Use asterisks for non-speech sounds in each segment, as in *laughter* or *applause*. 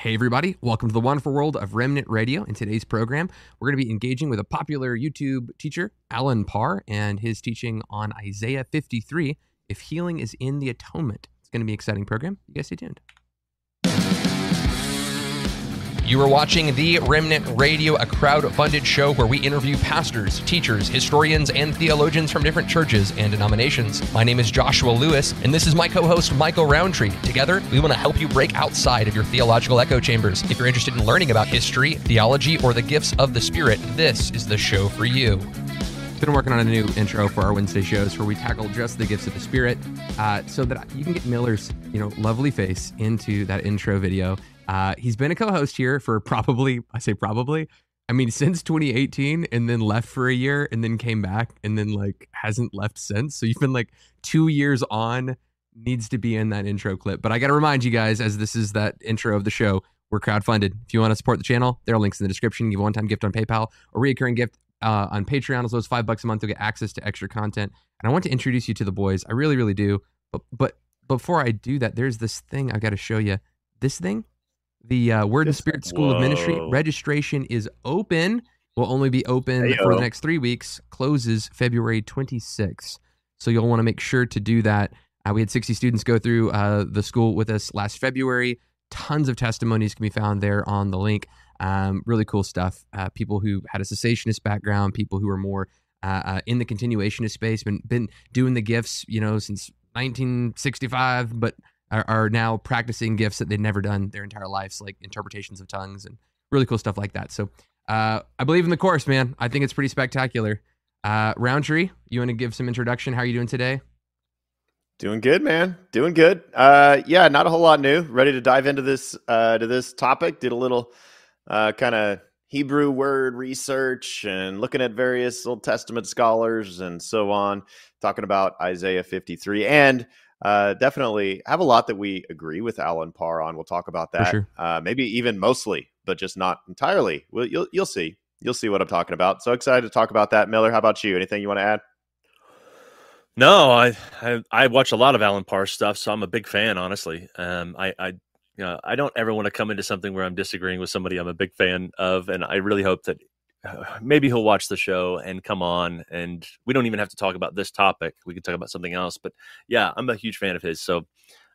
Hey, everybody, welcome to the wonderful world of Remnant Radio. In today's program, we're going to be engaging with a popular YouTube teacher, Alan Parr, and his teaching on Isaiah 53 If Healing is in the Atonement. It's going to be an exciting program. You guys stay tuned. You are watching The Remnant Radio, a crowd funded show where we interview pastors, teachers, historians, and theologians from different churches and denominations. My name is Joshua Lewis, and this is my co host, Michael Rowntree. Together, we want to help you break outside of your theological echo chambers. If you're interested in learning about history, theology, or the gifts of the Spirit, this is the show for you been working on a new intro for our Wednesday shows where we tackle just the gifts of the Spirit, uh, so that you can get Miller's you know lovely face into that intro video uh, he's been a co-host here for probably, I say probably, I mean, since 2018, and then left for a year, and then came back, and then like hasn't left since. So you've been like two years on. Needs to be in that intro clip. But I got to remind you guys, as this is that intro of the show, we're crowdfunded. If you want to support the channel, there are links in the description. Give a one-time gift on PayPal or recurring gift uh, on Patreon. As low as five bucks a month, you'll get access to extra content. And I want to introduce you to the boys. I really, really do. But but before I do that, there's this thing I've got to show you. This thing the uh, Word and Spirit School Whoa. of Ministry registration is open. Will only be open Hey-o. for the next three weeks. Closes February 26th. So you'll want to make sure to do that. Uh, we had 60 students go through uh, the school with us last February. Tons of testimonies can be found there on the link. Um, really cool stuff. Uh, people who had a cessationist background, people who are more uh, uh, in the continuationist space, been been doing the gifts, you know, since 1965, but are, are now practicing gifts that they've never done their entire lives, like interpretations of tongues and really cool stuff like that. So uh, I believe in the course, man. I think it's pretty spectacular. Uh, Rowntree, you want to give some introduction? How are you doing today? Doing good, man. Doing good. Uh, yeah, not a whole lot new. Ready to dive into this uh, to this topic. Did a little uh, kind of Hebrew word research and looking at various Old Testament scholars and so on, talking about Isaiah 53 and uh, definitely have a lot that we agree with Alan Parr on. We'll talk about that. Sure. Uh, maybe even mostly, but just not entirely. Well, you'll you'll see. You'll see what I'm talking about. So excited to talk about that. Miller, how about you? Anything you want to add? No, I, I, I watch a lot of Alan Parr stuff, so I'm a big fan. Honestly, um, I I you know, I don't ever want to come into something where I'm disagreeing with somebody I'm a big fan of, and I really hope that *sighs* maybe he'll watch the show and come on and we don't even have to talk about this topic. We could talk about something else but yeah i'm a huge fan of his. So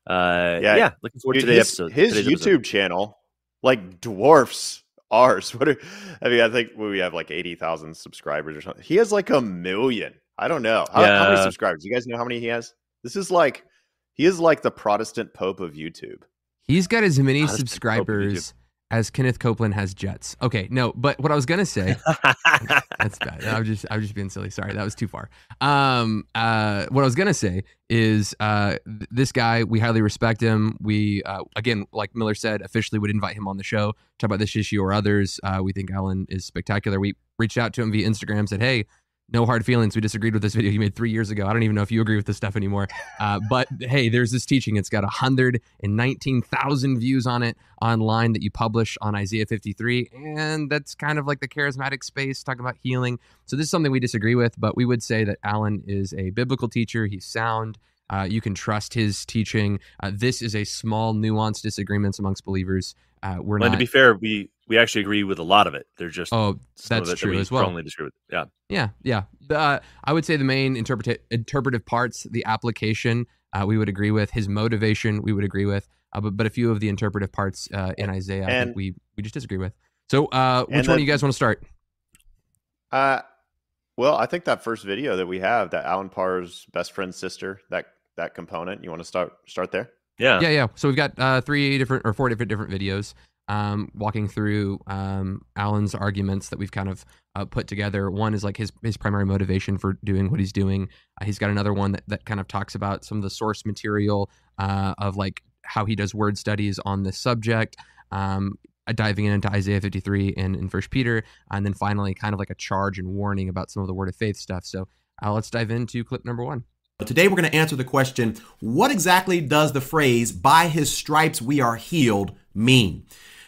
uh yeah, yeah looking forward to today's episode his youtube episode. channel like dwarfs ours. *laughs* What are, i mean i think we have like 80000 subscribers or something. He has like a million. I don't know. How, yeah. how many subscribers? You guys know how many he has? This is like he is like the protestant pope of youtube. He's got as many protestant subscribers as Kenneth Copeland has Jets. Okay, no, but what I was gonna say *laughs* that's bad. I was just I was just being silly. Sorry, that was too far. Um, uh, what I was gonna say is uh, th- this guy we highly respect him. We uh, again, like Miller said, officially would invite him on the show talk about this issue or others. Uh, we think Alan is spectacular. We reached out to him via Instagram, said, "Hey, no hard feelings. We disagreed with this video you made three years ago. I don't even know if you agree with this stuff anymore. Uh, but hey, there's this teaching. It's got 119,000 views on it online that you publish on Isaiah 53. And that's kind of like the charismatic space, talking about healing. So this is something we disagree with, but we would say that Allen is a biblical teacher. He's sound. Uh, you can trust his teaching. Uh, this is a small, nuanced disagreements amongst believers. Uh, we're well, not. to be fair, we we actually agree with a lot of it. They're just oh, that's true that as well. Strongly Disagree with. Yeah, yeah, yeah. Uh, I would say the main interpreta- interpretive parts, the application, uh, we would agree with. His motivation, we would agree with. Uh, but but a few of the interpretive parts uh, in Isaiah, and, I think we we just disagree with. So, uh, which one do you guys want to start? Uh, well, I think that first video that we have, that Alan Parr's best friend's sister, that that component. You want to start start there? Yeah, yeah, yeah. So we've got uh, three different or four different different videos. um, walking through um, Alan's arguments that we've kind of uh, put together. One is like his his primary motivation for doing what he's doing. Uh, he's got another one that, that kind of talks about some of the source material uh, of like how he does word studies on this subject. Um, diving into Isaiah 53 and in First Peter, and then finally, kind of like a charge and warning about some of the Word of Faith stuff. So uh, let's dive into clip number one. Today, we're going to answer the question what exactly does the phrase, by his stripes we are healed, mean?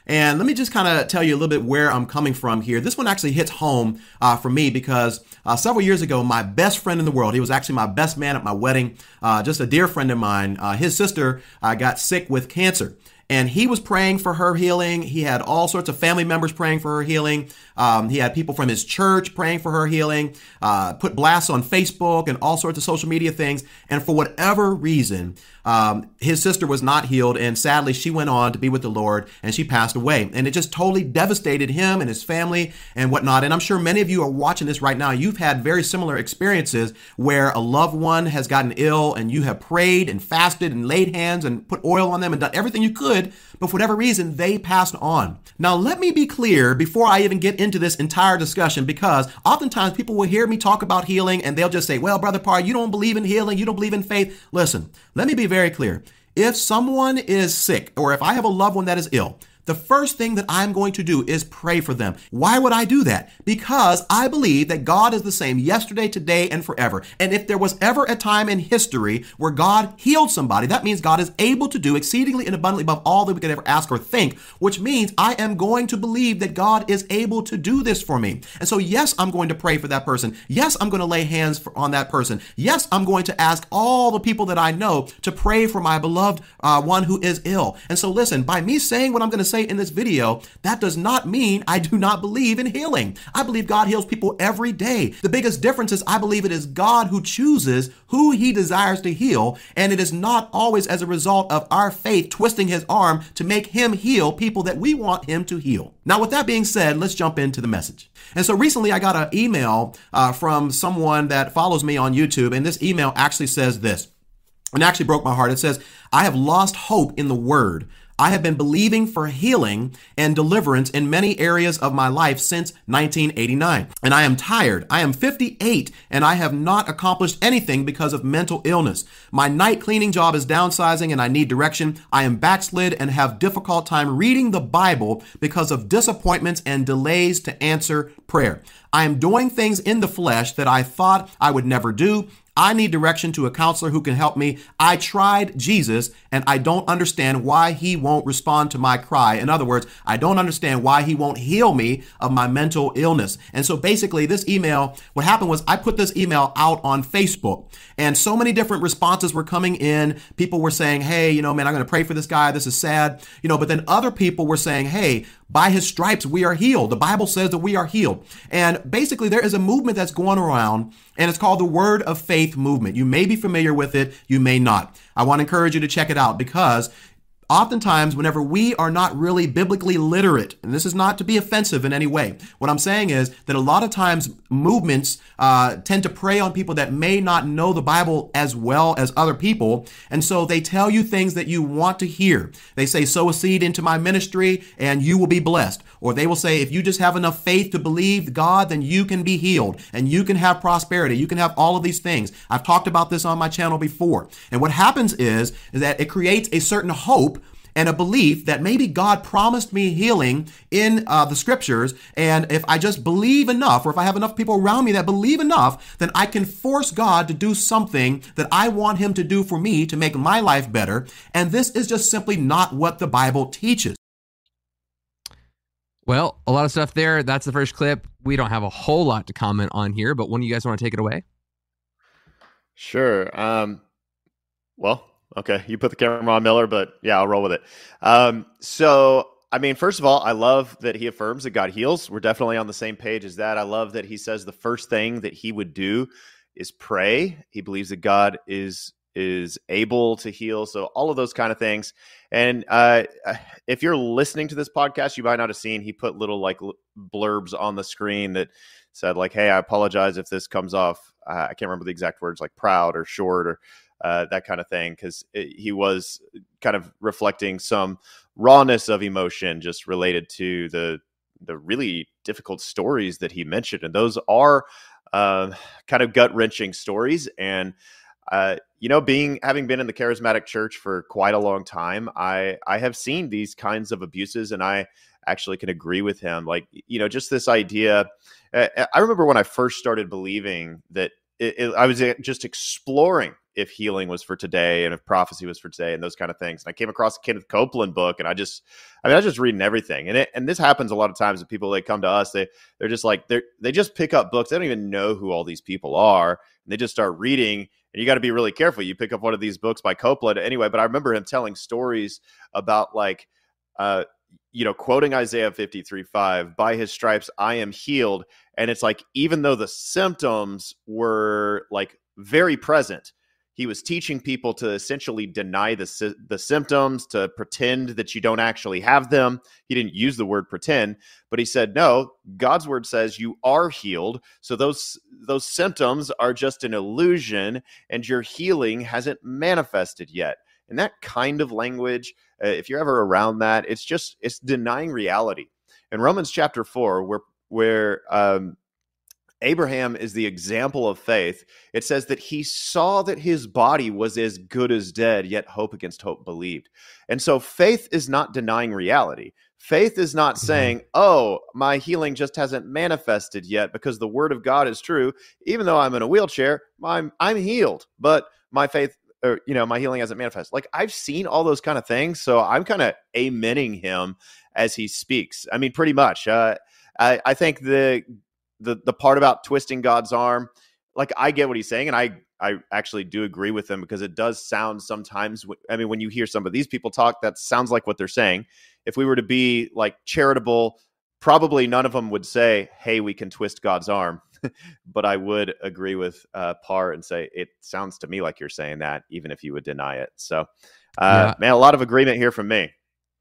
And let me just kind of tell you a little bit where I'm coming from here. This one actually hits home uh, for me because uh, several years ago, my best friend in the world, he was actually my best man at my wedding, uh, just a dear friend of mine, uh, his sister uh, got sick with cancer and he was praying for her healing. He had all sorts of family members praying for her healing. Um, he had people from his church praying for her healing, uh, put blasts on Facebook and all sorts of social media things. And for whatever reason, um, his sister was not healed. And sadly, she went on to be with the Lord and she passed away. And it just totally devastated him and his family and whatnot. And I'm sure many of you are watching this right now. You've had very similar experiences where a loved one has gotten ill and you have prayed and fasted and laid hands and put oil on them and done everything you could. But for whatever reason, they passed on. Now, let me be clear before I even get into this entire discussion, because oftentimes people will hear me talk about healing and they'll just say, well, Brother Parr, you don't believe in healing. You don't believe in faith. Listen, let me be very clear. If someone is sick or if I have a loved one that is ill, the first thing that I'm going to do is pray for them. Why would I do that? Because I believe that God is the same yesterday, today, and forever. And if there was ever a time in history where God healed somebody, that means God is able to do exceedingly and abundantly above all that we could ever ask or think, which means I am going to believe that God is able to do this for me. And so, yes, I'm going to pray for that person. Yes, I'm going to lay hands for, on that person. Yes, I'm going to ask all the people that I know to pray for my beloved uh, one who is ill. And so, listen, by me saying what I'm going to say, say in this video, that does not mean I do not believe in healing. I believe God heals people every day. The biggest difference is I believe it is God who chooses who he desires to heal, and it is not always as a result of our faith twisting his arm to make him heal people that we want him to heal. Now, with that being said, let's jump into the message. And so recently I got an email uh, from someone that follows me on YouTube, and this email actually says this. And actually broke my heart. It says, I have lost hope in the word. I have been believing for healing and deliverance in many areas of my life since 1989. And I am tired. I am 58 and I have not accomplished anything because of mental illness. My night cleaning job is downsizing and I need direction. I am backslid and have difficult time reading the Bible because of disappointments and delays to answer prayer. I am doing things in the flesh that I thought I would never do I need direction to a counselor who can help me. I tried Jesus and I don't understand why he won't respond to my cry. In other words, I don't understand why he won't heal me of my mental illness. And so basically, this email, what happened was I put this email out on Facebook and so many different responses were coming in. People were saying, Hey, you know, man, I'm going to pray for this guy. This is sad. You know, but then other people were saying, Hey, by his stripes, we are healed. The Bible says that we are healed. And basically, there is a movement that's going around, and it's called the Word of Faith movement. You may be familiar with it, you may not. I want to encourage you to check it out because oftentimes whenever we are not really biblically literate and this is not to be offensive in any way what i'm saying is that a lot of times movements uh, tend to prey on people that may not know the bible as well as other people and so they tell you things that you want to hear. They say sow a seed into my ministry and you will be blessed. Or they will say if you just have enough faith to believe god then you can be healed and you can have prosperity. You can have all of these things. I've talked about this on my channel before. And what happens is, is that it creates a certain hope and a belief that maybe God promised me healing in uh, the scriptures. And if I just believe enough, or if I have enough people around me that believe enough, then I can force God to do something that I want Him to do for me to make my life better. And this is just simply not what the Bible teaches. Well, a lot of stuff there. That's the first clip. We don't have a whole lot to comment on here, but one of you guys want to take it away? Sure. Um, well, Okay, you put the camera on Miller, but yeah, I'll roll with it. Um, so, I mean, first of all, I love that he affirms that God heals. We're definitely on the same page as that. I love that he says the first thing that he would do is pray. He believes that God is is able to heal. So all of those kind of things. And uh, if you're listening to this podcast, you might not have seen he put little like blurbs on the screen that said like, "Hey, I apologize if this comes off." Uh, I can't remember the exact words, like proud or short or uh, that kind of thing, because he was kind of reflecting some rawness of emotion just related to the the really difficult stories that he mentioned, and those are uh, kind of gut wrenching stories. And uh, you know, being having been in the charismatic church for quite a long time, I I have seen these kinds of abuses, and I actually can agree with him. Like you know, just this idea. I remember when I first started believing that it, it, I was uh, just exploring if healing was for today and if prophecy was for today and those kind of things. And I came across a Kenneth Copeland book and I just, I mean, I was just reading everything. And it, and this happens a lot of times with people, they come to us, they, they're just like, they're, they just pick up books. They don't even know who all these people are. And they just start reading and you got to be really careful. You pick up one of these books by Copeland anyway, but I remember him telling stories about like, uh, you know, quoting Isaiah 53 5, by his stripes I am healed. And it's like, even though the symptoms were like very present, he was teaching people to essentially deny the the symptoms to pretend that you don't actually have them. He didn't use the word pretend but he said no god's word says you are healed. So those those symptoms are just an illusion and your healing hasn't manifested yet. And that kind of language uh, if you're ever around that it's just it's denying reality. In romans chapter 4 where where um, Abraham is the example of faith. It says that he saw that his body was as good as dead, yet hope against hope believed. And so faith is not denying reality. Faith is not mm-hmm. saying, oh, my healing just hasn't manifested yet because the word of God is true. Even though I'm in a wheelchair, I'm, I'm healed, but my faith or you know my healing hasn't manifested like i've seen all those kind of things so i'm kind of amening him as he speaks i mean pretty much uh, I, I think the the the part about twisting God's arm, like I get what he's saying, and I I actually do agree with him because it does sound sometimes. I mean, when you hear some of these people talk, that sounds like what they're saying. If we were to be like charitable, probably none of them would say, "Hey, we can twist God's arm." *laughs* but I would agree with uh, Parr and say it sounds to me like you're saying that, even if you would deny it. So, uh, yeah. man, a lot of agreement here from me.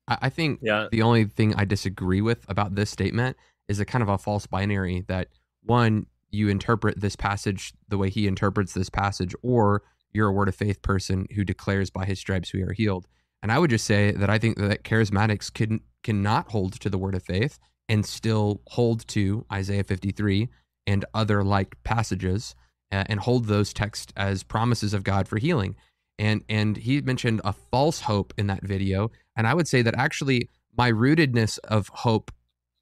I think yeah. the only thing I disagree with about this statement is a kind of a false binary that one you interpret this passage the way he interprets this passage or you're a word of faith person who declares by his stripes we are healed. And i would just say that i think that charismatics can cannot hold to the word of faith and still hold to isaiah 53 and other like passages uh, and hold those texts as promises of god for healing. And and he mentioned a false hope in that video. And i would say that actually my rootedness of hope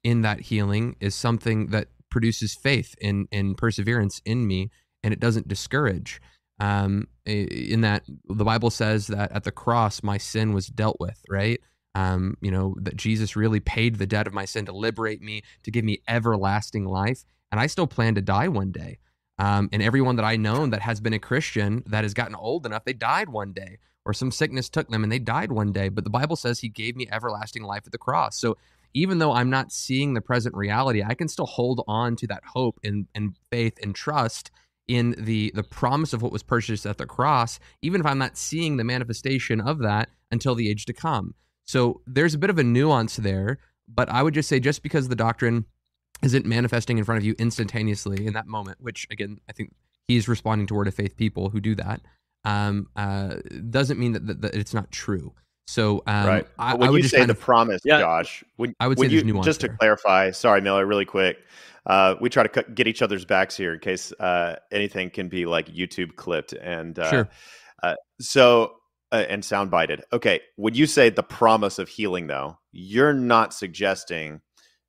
in that healing is something that produces faith and, and perseverance in me and it doesn't discourage. Um, in that the bible says that at the cross my sin was dealt with right? Um, you know that jesus really paid the debt of my sin to liberate me to give me everlasting life and i still plan to die one day. Um, and everyone that i know that has been a christian that has gotten old enough they died one day or some sickness took them and they died one day. But the bible says he gave me everlasting life at the cross. So even though I'm not seeing the present reality, I can still hold on to that hope and, and faith and trust in the the promise of what was purchased at the cross, even if I'm not seeing the manifestation of that until the age to come. So there's a bit of a nuance there, but I would just say just because the doctrine isn't manifesting in front of you instantaneously in that moment, which again I think he's responding to word of faith people who do that, um, uh, doesn't mean that, that, that it's not true. So um, right. I, when I would you just say the of, promise, yeah, Josh, when, I would say you, just there. to clarify. Sorry, Miller, really quick. Uh, we try to cut, get each other's backs here in case uh, anything can be like YouTube clipped and uh, sure. Uh, so uh, and soundbited. Okay, would you say the promise of healing though? You're not suggesting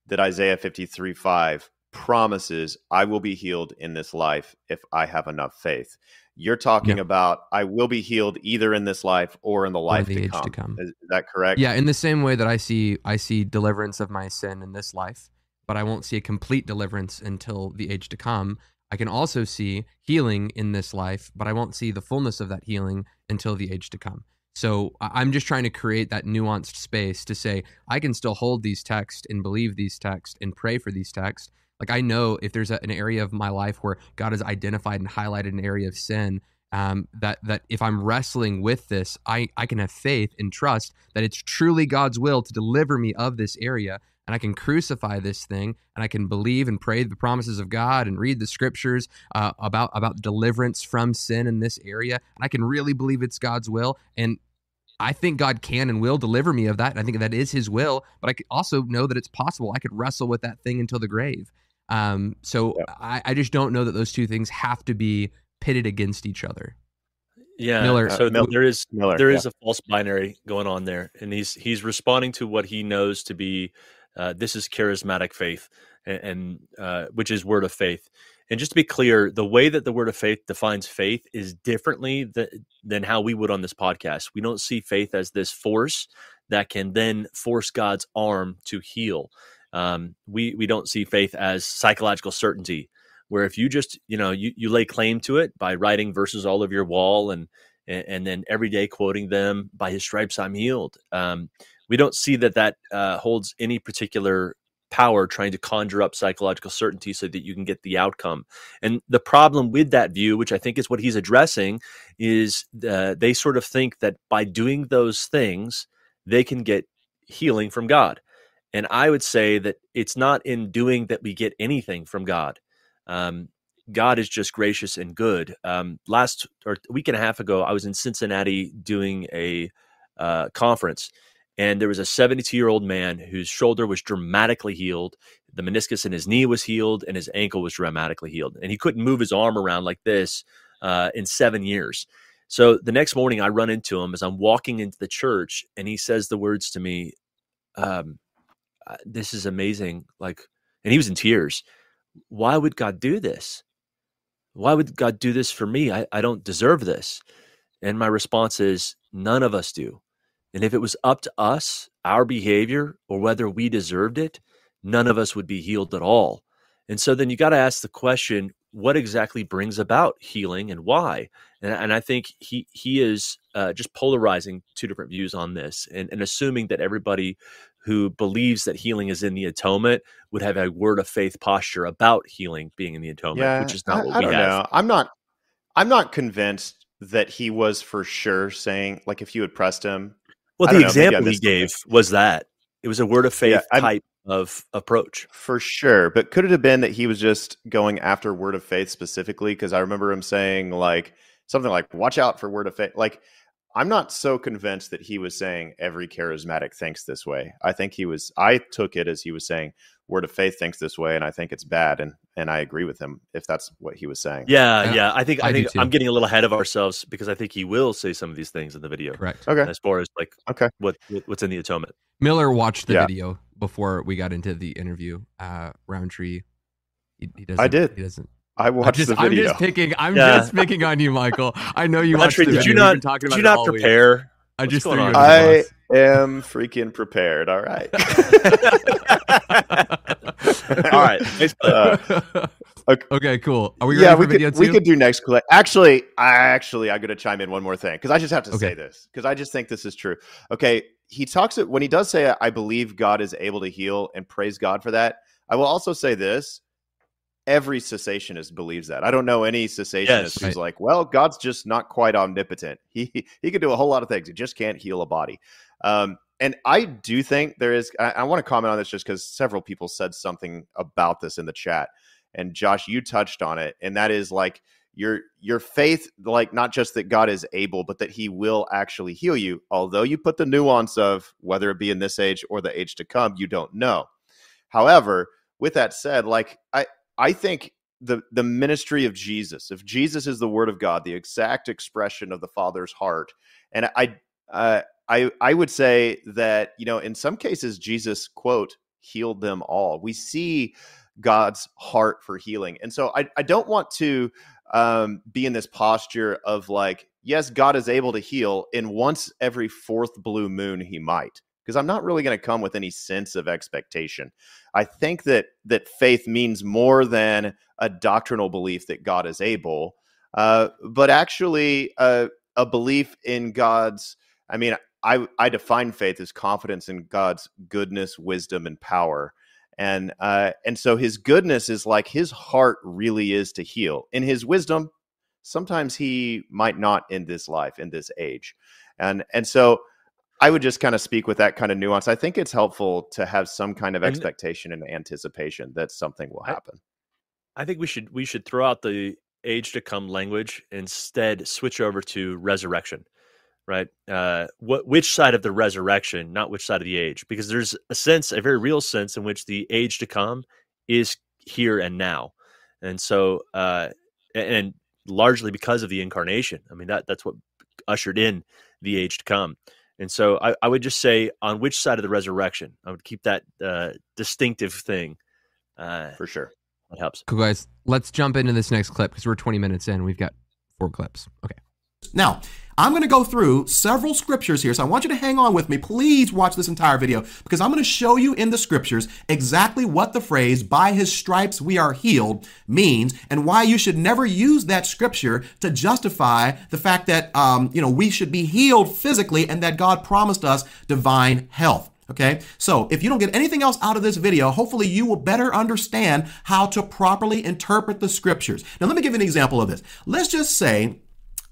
that Isaiah 53 5 promises I will be healed in this life if I have enough faith. You're talking yeah. about I will be healed either in this life or in the life the to, come. to, come. Is, is that correct? Yeah, in the same way that I see I see deliverance of my sin in this life, but I won't see a complete deliverance until the age to come. I can also see healing in this life, but I won't see the fullness of that healing until the age to come. So I'm just trying to create that nuanced space to say I can still hold these texts and believe these texts and pray for these texts, like I know if there's a, an area of my life where God has identified and highlighted an area of sin, um, that that if I'm wrestling with this, I I can have faith and trust that it's truly God's will to deliver me of this area. and I can crucify this thing and I can believe and pray the promises of God and read the scriptures uh, about about deliverance from sin in this area, and I can really believe it's God's will. And I think God can and will deliver me of that. And I think that is His will. But I also know that it's possible I could wrestle with that thing until the grave. Um, so yeah. I, I just don't know that those two things have to be pitted against each other. Yeah, Miller. So uh, there is Miller, there is yeah. a false binary going on there, and he's he's responding to what he knows to be uh, this is charismatic faith, and, and uh, which is word of faith. And just to be clear, the way that the word of faith defines faith is differently th- than how we would on this podcast. We don't see faith as this force that can then force God's arm to heal. Um, we we don't see faith as psychological certainty, where if you just you know you, you lay claim to it by writing verses all over your wall and and, and then every day quoting them by His stripes I'm healed. Um, we don't see that that uh, holds any particular power trying to conjure up psychological certainty so that you can get the outcome. And the problem with that view, which I think is what he's addressing, is uh, they sort of think that by doing those things, they can get healing from God. And I would say that it's not in doing that we get anything from God. Um, God is just gracious and good. Um, last or week and a half ago, I was in Cincinnati doing a uh, conference, and there was a 72 year old man whose shoulder was dramatically healed the meniscus in his knee was healed and his ankle was dramatically healed and he couldn't move his arm around like this uh, in seven years so the next morning i run into him as i'm walking into the church and he says the words to me um, this is amazing like and he was in tears. Why would god do this? Why would god do this for me? I, I don't deserve this. And my response is none of us do. And if it was up to us, our behavior, or whether we deserved it, none of us would be healed at all. And so then you got to ask the question what exactly brings about healing and why? And, and I think he, he is uh, just polarizing two different views on this and, and assuming that everybody who believes that healing is in the atonement would have a word of faith posture about healing being in the atonement, yeah, which is not I, what we I have. Know. I'm not I'm not convinced that he was for sure saying like if you had pressed him well, the know, example he gave was that it was a word of faith yeah, type of approach. For sure. But could it have been that he was just going after word of faith specifically? Because I remember him saying like something like, watch out for word of faith. Like, I'm not so convinced that he was saying every charismatic thinks this way. I think he was, I took it as he was saying, word of faith thinks this way and i think it's bad and and i agree with him if that's what he was saying. Yeah yeah, i think i, I think i'm getting a little ahead of ourselves because i think he will say some of these things in the video correct. Okay. as far as like okay. what what's in the atonement. Miller watched the yeah. video before we got into the interview uh rowntree he, he doesn't i did. he doesn't I watched just, the video. I'm just picking. I'm yeah. just picking on you, Michael. I know you watched the video. Did you not? Did you not prepare? Week. I What's just threw you I am freaking prepared. All right. *laughs* All right. Uh, *laughs* okay. okay. cool. Are we yeah, we could, we could do next clip. Actually, I actually I got to chime in one more thing because I just have to okay. say this because I just think this is true. Okay, he talks when he does say I believe God is able to heal and praise God for that. I will also say this: every cessationist believes that. I don't know any cessationist yes, who's right. like, well, God's just not quite omnipotent. *laughs* He he can do a whole lot of things. He just can't heal a body. Um, and I do think there is. I, I want to comment on this just because several people said something about this in the chat, and Josh, you touched on it, and that is like your your faith, like not just that God is able, but that He will actually heal you. Although you put the nuance of whether it be in this age or the age to come, you don't know. However, with that said, like I I think the the ministry of Jesus, if Jesus is the Word of God, the exact expression of the Father's heart, and I uh, I I would say that you know in some cases Jesus quote healed them all. We see God's heart for healing, and so I I don't want to um, be in this posture of like yes God is able to heal in once every fourth blue moon He might because I'm not really going to come with any sense of expectation. I think that that faith means more than a doctrinal belief that God is able, uh, but actually a, a belief in God's. I mean, I I define faith as confidence in God's goodness, wisdom, and power. And uh, and so his goodness is like his heart really is to heal. In his wisdom, sometimes he might not in this life, in this age. And and so I would just kind of speak with that kind of nuance. I think it's helpful to have some kind of And- expectation and anticipation that something will happen. I think we should we should throw out the age to come language instead switch over to resurrection right uh what which side of the resurrection not which side of the age because there's a sense a very real sense in which the age to come is here and now and so uh and largely because of the incarnation i mean that that's what ushered in the age to come and so i, I would just say on which side of the resurrection i would keep that uh distinctive thing uh For sure. that helps Cool, guys. Let's jump into this next clip because we're 20 minutes in. We've got four clips. Okay. Now, I'm going to go through several scriptures here, so I want you to hang on with me. Please watch this entire video because I'm going to show you in the scriptures exactly what the phrase, by his stripes we are healed, means and why you should never use that scripture to justify the fact that, um, you know, we should be healed physically and that God promised us divine health. Okay, so if you don't get anything else out of this video, hopefully you will better understand how to properly interpret the scriptures. Now, let me give you an example of this. Let's just say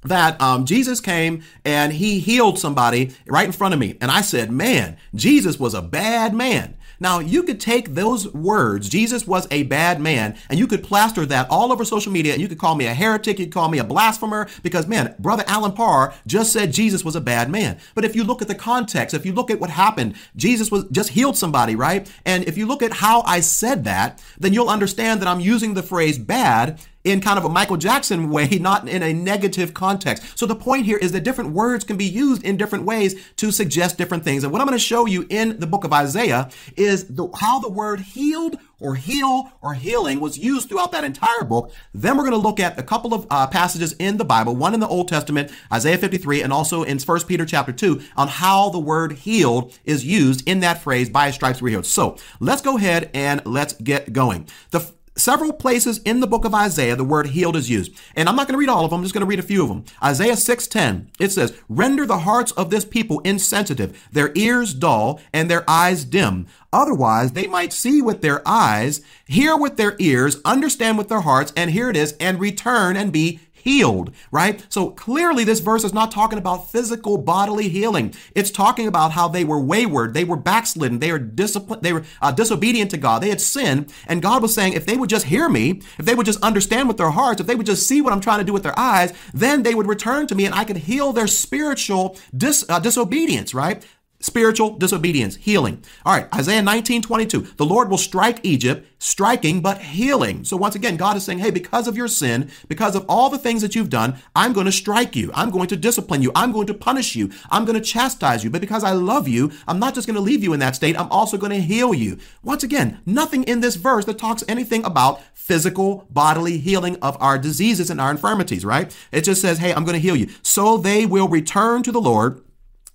that um, Jesus came and he healed somebody right in front of me. And I said, man, Jesus was a bad man. Now, you could take those words, Jesus was a bad man, and you could plaster that all over social media, and you could call me a heretic, you could call me a blasphemer, because man, Brother Alan Parr just said Jesus was a bad man. But if you look at the context, if you look at what happened, Jesus was just healed somebody, right? And if you look at how I said that, then you'll understand that I'm using the phrase bad in kind of a Michael Jackson way, not in a negative context. So the point here is that different words can be used in different ways to suggest different things. And what I'm going to show you in the book of Isaiah is the, how the word healed or heal or healing was used throughout that entire book. Then we're going to look at a couple of uh, passages in the Bible, one in the Old Testament, Isaiah 53, and also in 1 Peter chapter 2, on how the word healed is used in that phrase, by stripes we're healed. So let's go ahead and let's get going. The several places in the book of Isaiah the word healed is used. And I'm not going to read all of them, I'm just going to read a few of them. Isaiah 6:10. It says, "Render the hearts of this people insensitive, their ears dull, and their eyes dim. Otherwise, they might see with their eyes, hear with their ears, understand with their hearts, and here it is, and return and be healed, right? So clearly this verse is not talking about physical bodily healing. It's talking about how they were wayward, they were backslidden, they were disciplined, they were uh, disobedient to God. They had sinned, and God was saying if they would just hear me, if they would just understand with their hearts, if they would just see what I'm trying to do with their eyes, then they would return to me and I could heal their spiritual dis, uh, disobedience, right? Spiritual disobedience, healing. All right, Isaiah 19, 22. The Lord will strike Egypt, striking but healing. So once again, God is saying, hey, because of your sin, because of all the things that you've done, I'm going to strike you. I'm going to discipline you. I'm going to punish you. I'm going to chastise you. But because I love you, I'm not just going to leave you in that state. I'm also going to heal you. Once again, nothing in this verse that talks anything about physical bodily healing of our diseases and our infirmities, right? It just says, hey, I'm going to heal you. So they will return to the Lord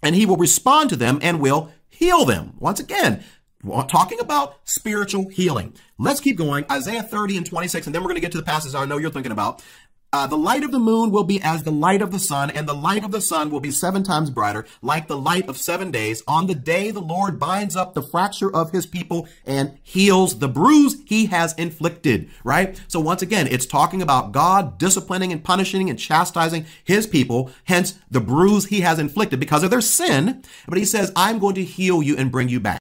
and he will respond to them and will heal them. Once again, talking about spiritual healing. Let's keep going. Isaiah 30 and 26, and then we're going to get to the passages I know you're thinking about. Uh, the light of the moon will be as the light of the sun, and the light of the sun will be seven times brighter, like the light of seven days. On the day the Lord binds up the fracture of his people and heals the bruise he has inflicted, right? So once again, it's talking about God disciplining and punishing and chastising his people, hence the bruise he has inflicted because of their sin. But he says, I'm going to heal you and bring you back.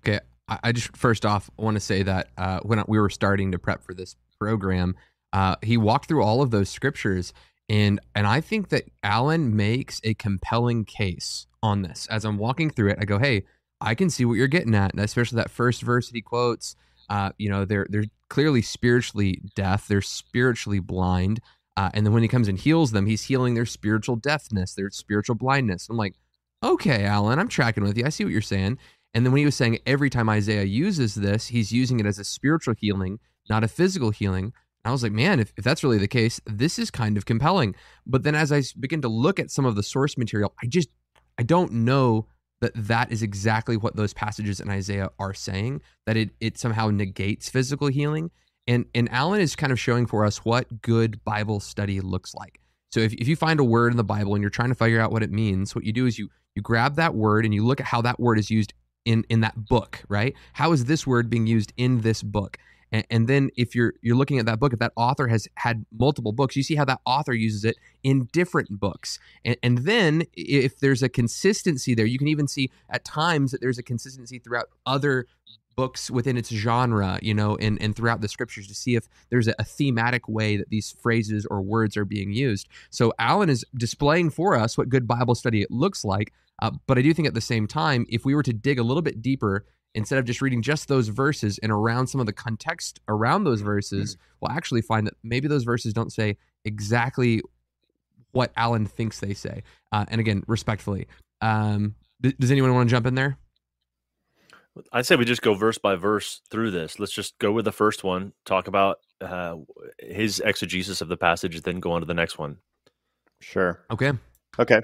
Okay. I, just first off want to say that uh, when we were starting to prep for this program, uh, he walked through all of those scriptures, and and I think that Alan makes a compelling case on this. As I'm walking through it, I go, "Hey, I can see what you're getting at," and especially that first verse that he quotes. Uh, you know, they're they're clearly spiritually deaf. They're spiritually blind. Uh, and then when he comes and heals them, he's healing their spiritual deafness, their spiritual blindness. I'm like, okay, Alan, I'm tracking with you. I see what you're saying. And then when he was saying every time Isaiah uses this, he's using it as a spiritual healing, not a physical healing. I was like, man, if, if that's really the case, this is kind of compelling. But then as I begin to look at some of the source material, I just, I don't know that that is exactly what those passages in Isaiah are saying, that it, it somehow negates physical healing. And, and Alan is kind of showing for us what good Bible study looks like. So if, if you find a word in the Bible and you're trying to figure out what it means, what you do is you you grab that word and you look at how that word is used in in that book, right? How is this word being used in this book? And, and then if you're you're looking at that book, if that author has had multiple books, you see how that author uses it in different books. And, and then if there's a consistency there, you can even see at times that there's a consistency throughout other books within its genre, you know, and, and throughout the scriptures to see if there's a, a, thematic way that these phrases or words are being used. So Alan is displaying for us what good Bible study looks like. Uh, but I do think at the same time, if we were to dig a little bit deeper, instead of just reading just those verses and around some of the context around those verses, mm-hmm. we'll actually find that maybe those verses don't say exactly what Alan thinks they say. Uh, and again, respectfully. Um, does anyone want to jump in there? I'd say we just go verse by verse through this. Let's just go with the first one, talk about uh, his exegesis of the passage, then go on to the next one. Sure. Okay. Okay.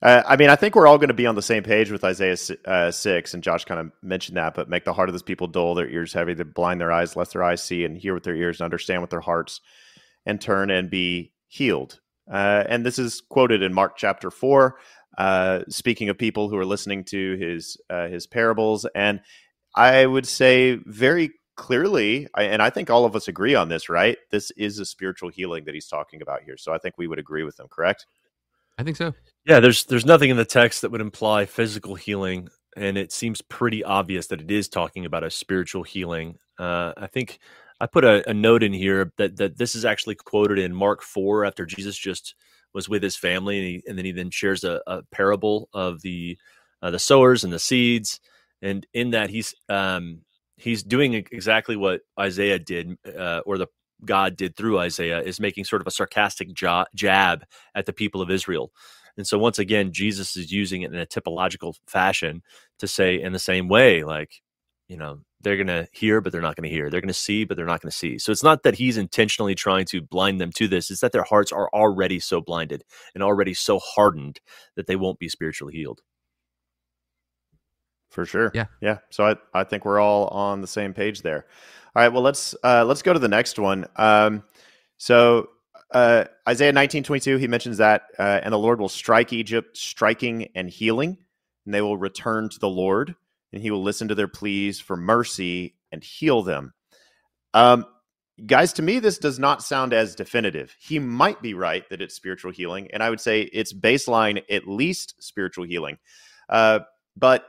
Uh, I mean, I think we're all going to be on the same page with Isaiah uh, 6, and Josh kind of mentioned that, but make the heart of this people dull, their ears heavy, to blind their eyes, lest their eyes see, and hear with their ears, and understand with their hearts, and turn and be healed. Uh, and this is quoted in Mark chapter 4. Uh, speaking of people who are listening to his uh, his parables, and I would say very clearly, and I think all of us agree on this, right? This is a spiritual healing that he's talking about here. So I think we would agree with him, correct? I think so. Yeah, there's there's nothing in the text that would imply physical healing, and it seems pretty obvious that it is talking about a spiritual healing. Uh, I think I put a, a, note in here that that this is actually quoted in Mark four after Jesus just was with his family, and, he, and then he then shares a, a parable of the uh, the sowers and the seeds, and in that he's um, he's doing exactly what Isaiah did, uh, or the God did through Isaiah, is making sort of a sarcastic jo- jab at the people of Israel. And so once again, Jesus is using it in a typological fashion to say in the same way, like, you know, they're going to hear, but they're not going to hear. They're going to see, but they're not going to see. So it's not that he's intentionally trying to blind them to this. It's that their hearts are already so blinded and already so hardened that they won't be spiritually healed. For sure. Yeah. Yeah. So I, I think we're all on the same page there. All right. Well, let's, uh, let's go to the next one. Um, so, uh, Isaiah 19, 22, he mentions that, uh, and the Lord will strike Egypt, striking and healing, and they will return to the Lord and he will listen to their pleas for mercy and heal them. Um, guys, to me, this does not sound as definitive. He might be right that it's spiritual healing, and I would say it's baseline at least spiritual healing. Uh, but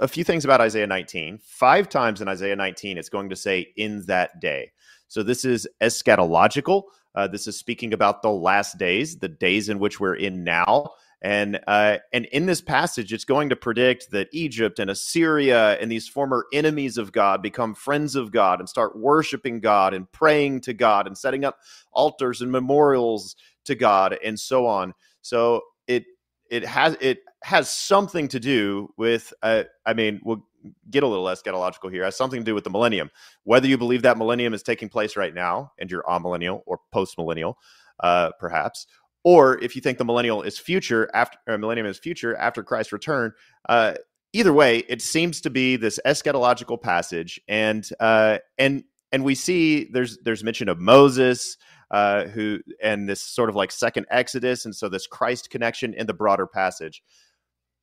a few things about Isaiah 19. Five times in Isaiah 19, it's going to say in that day. So this is eschatological. Uh, this is speaking about the last days, the days in which we're in now. And uh, and in this passage, it's going to predict that Egypt and Assyria and these former enemies of God become friends of God and start worshiping God and praying to God and setting up altars and memorials to God and so on. So it it has it has something to do with. Uh, I mean, we'll get a little eschatological here. Has something to do with the millennium. Whether you believe that millennium is taking place right now and you're amillennial or post millennial, uh, perhaps, or if you think the millennial is future after millennium is future after Christ's return. Uh, either way, it seems to be this eschatological passage, and uh, and and we see there's there's mention of Moses. Uh, who and this sort of like second Exodus, and so this Christ connection in the broader passage.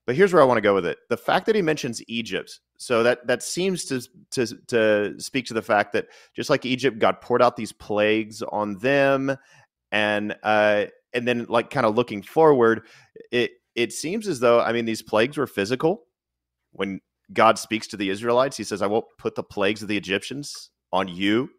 But here's where I want to go with it: the fact that he mentions Egypt, so that that seems to to to speak to the fact that just like Egypt, God poured out these plagues on them, and uh, and then like kind of looking forward, it it seems as though I mean these plagues were physical. When God speaks to the Israelites, He says, "I won't put the plagues of the Egyptians on you.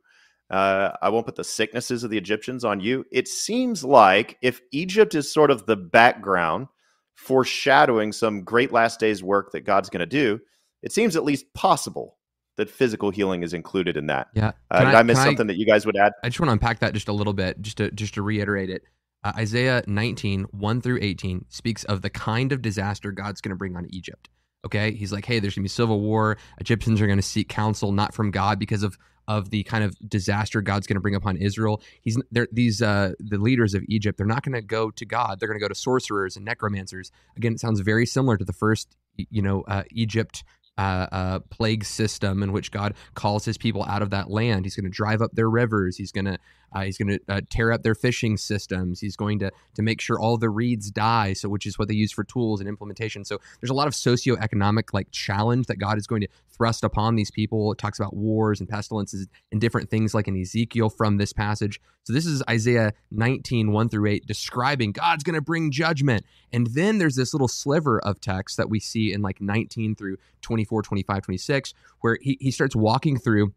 Uh, I won't put the sicknesses of the Egyptians on you." It seems like if Egypt is sort of the background, foreshadowing some great last days work that God's going to do, it seems at least possible that physical healing is included in that. Yeah. Uh, did I, I miss something I, that you guys would add? I just want to unpack that just a little bit, just to just to reiterate it. Uh, Isaiah 19, 1 through 18 speaks of the kind of disaster God's going to bring on Egypt. Okay. He's like, hey, there's to be civil war. Egyptians are to seek counsel, not from God, because of of the kind of disaster God's going to bring upon Israel. He's these uh, the leaders of Egypt. They're not going to go to God. They're going to go to sorcerers and necromancers. Again, it sounds very similar to the first, you know, uh, Egypt uh, uh, plague system in which God calls His people out of that land. He's going to drive up their rivers. He's going to uh, he's going to uh, tear up their fishing systems. He's going to to make sure all the reeds die. So which is what they use for tools and implementation. So there's a lot of socioeconomic like challenge that God is going to thrust upon these people. It talks about wars and pestilences and different things like in Ezekiel from this passage. So this is Isaiah 19, 1 through 8, describing God's going to bring judgment. And then there's this little sliver of text that we see in like 19 through 24, 25, 26, where he, he starts walking through,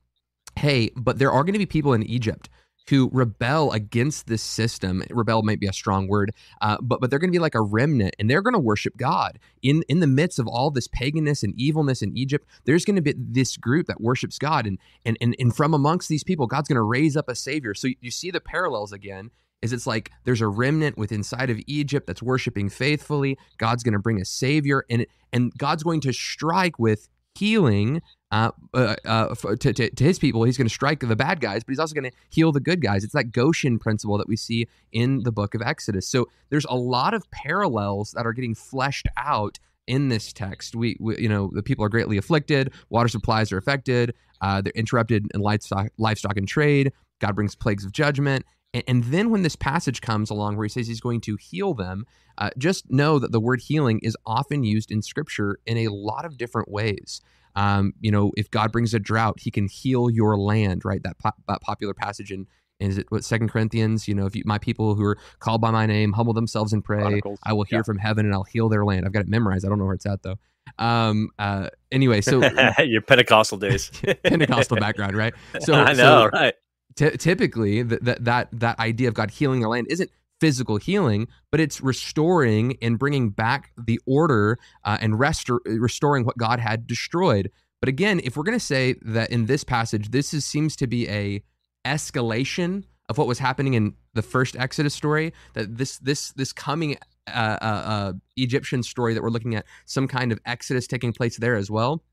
hey, but there are going to be people in Egypt who rebel against this system. Rebel might be a strong word, uh, but but they're going to be like a remnant, and they're going to worship God in in the midst of all this paganness and evilness in Egypt. There's going to be this group that worships God, and and and, and from amongst these people, God's going to raise up a savior. So you see the parallels again. Is it's like there's a remnant with inside of Egypt that's worshiping faithfully. God's going to bring a savior, and and God's going to strike with healing uh, uh, uh, to, to, to, his people. He's going to strike the bad guys, but he's also going to heal the good guys. It's that Goshen principle that we see in the book of Exodus. So there's a lot of parallels that are getting fleshed out in this text. We, we you know, the people are greatly afflicted. Water supplies are affected. Uh, they're interrupted in livestock, livestock and trade. God brings plagues of judgment. And, and, then when this passage comes along where he says he's going to heal them, uh, just know that the word healing is often used in Scripture in a lot of different ways. Um, you know, if God brings a drought, He can heal your land. Right, that, po- that popular passage in is it what Second Corinthians? You know, if you, my people who are called by my name humble themselves and pray, Chronicles. I will hear yeah. from heaven and I'll heal their land. I've got it memorized. I don't know where it's at though. Um. Uh. Anyway, so *laughs* your Pentecostal days, *laughs* Pentecostal background, right? *laughs* So I know, so, right? T- typically, that that that idea of God healing their land isn't physical healing, but it's restoring and bringing back the order uh, and restor- restoring what God had destroyed. But again, if we're going to say that in this passage, this is, seems to be a escalation of what was happening in the first Exodus story, that this this this coming uh, uh, uh Egyptian story that we're looking at, some kind of Exodus taking place there as well.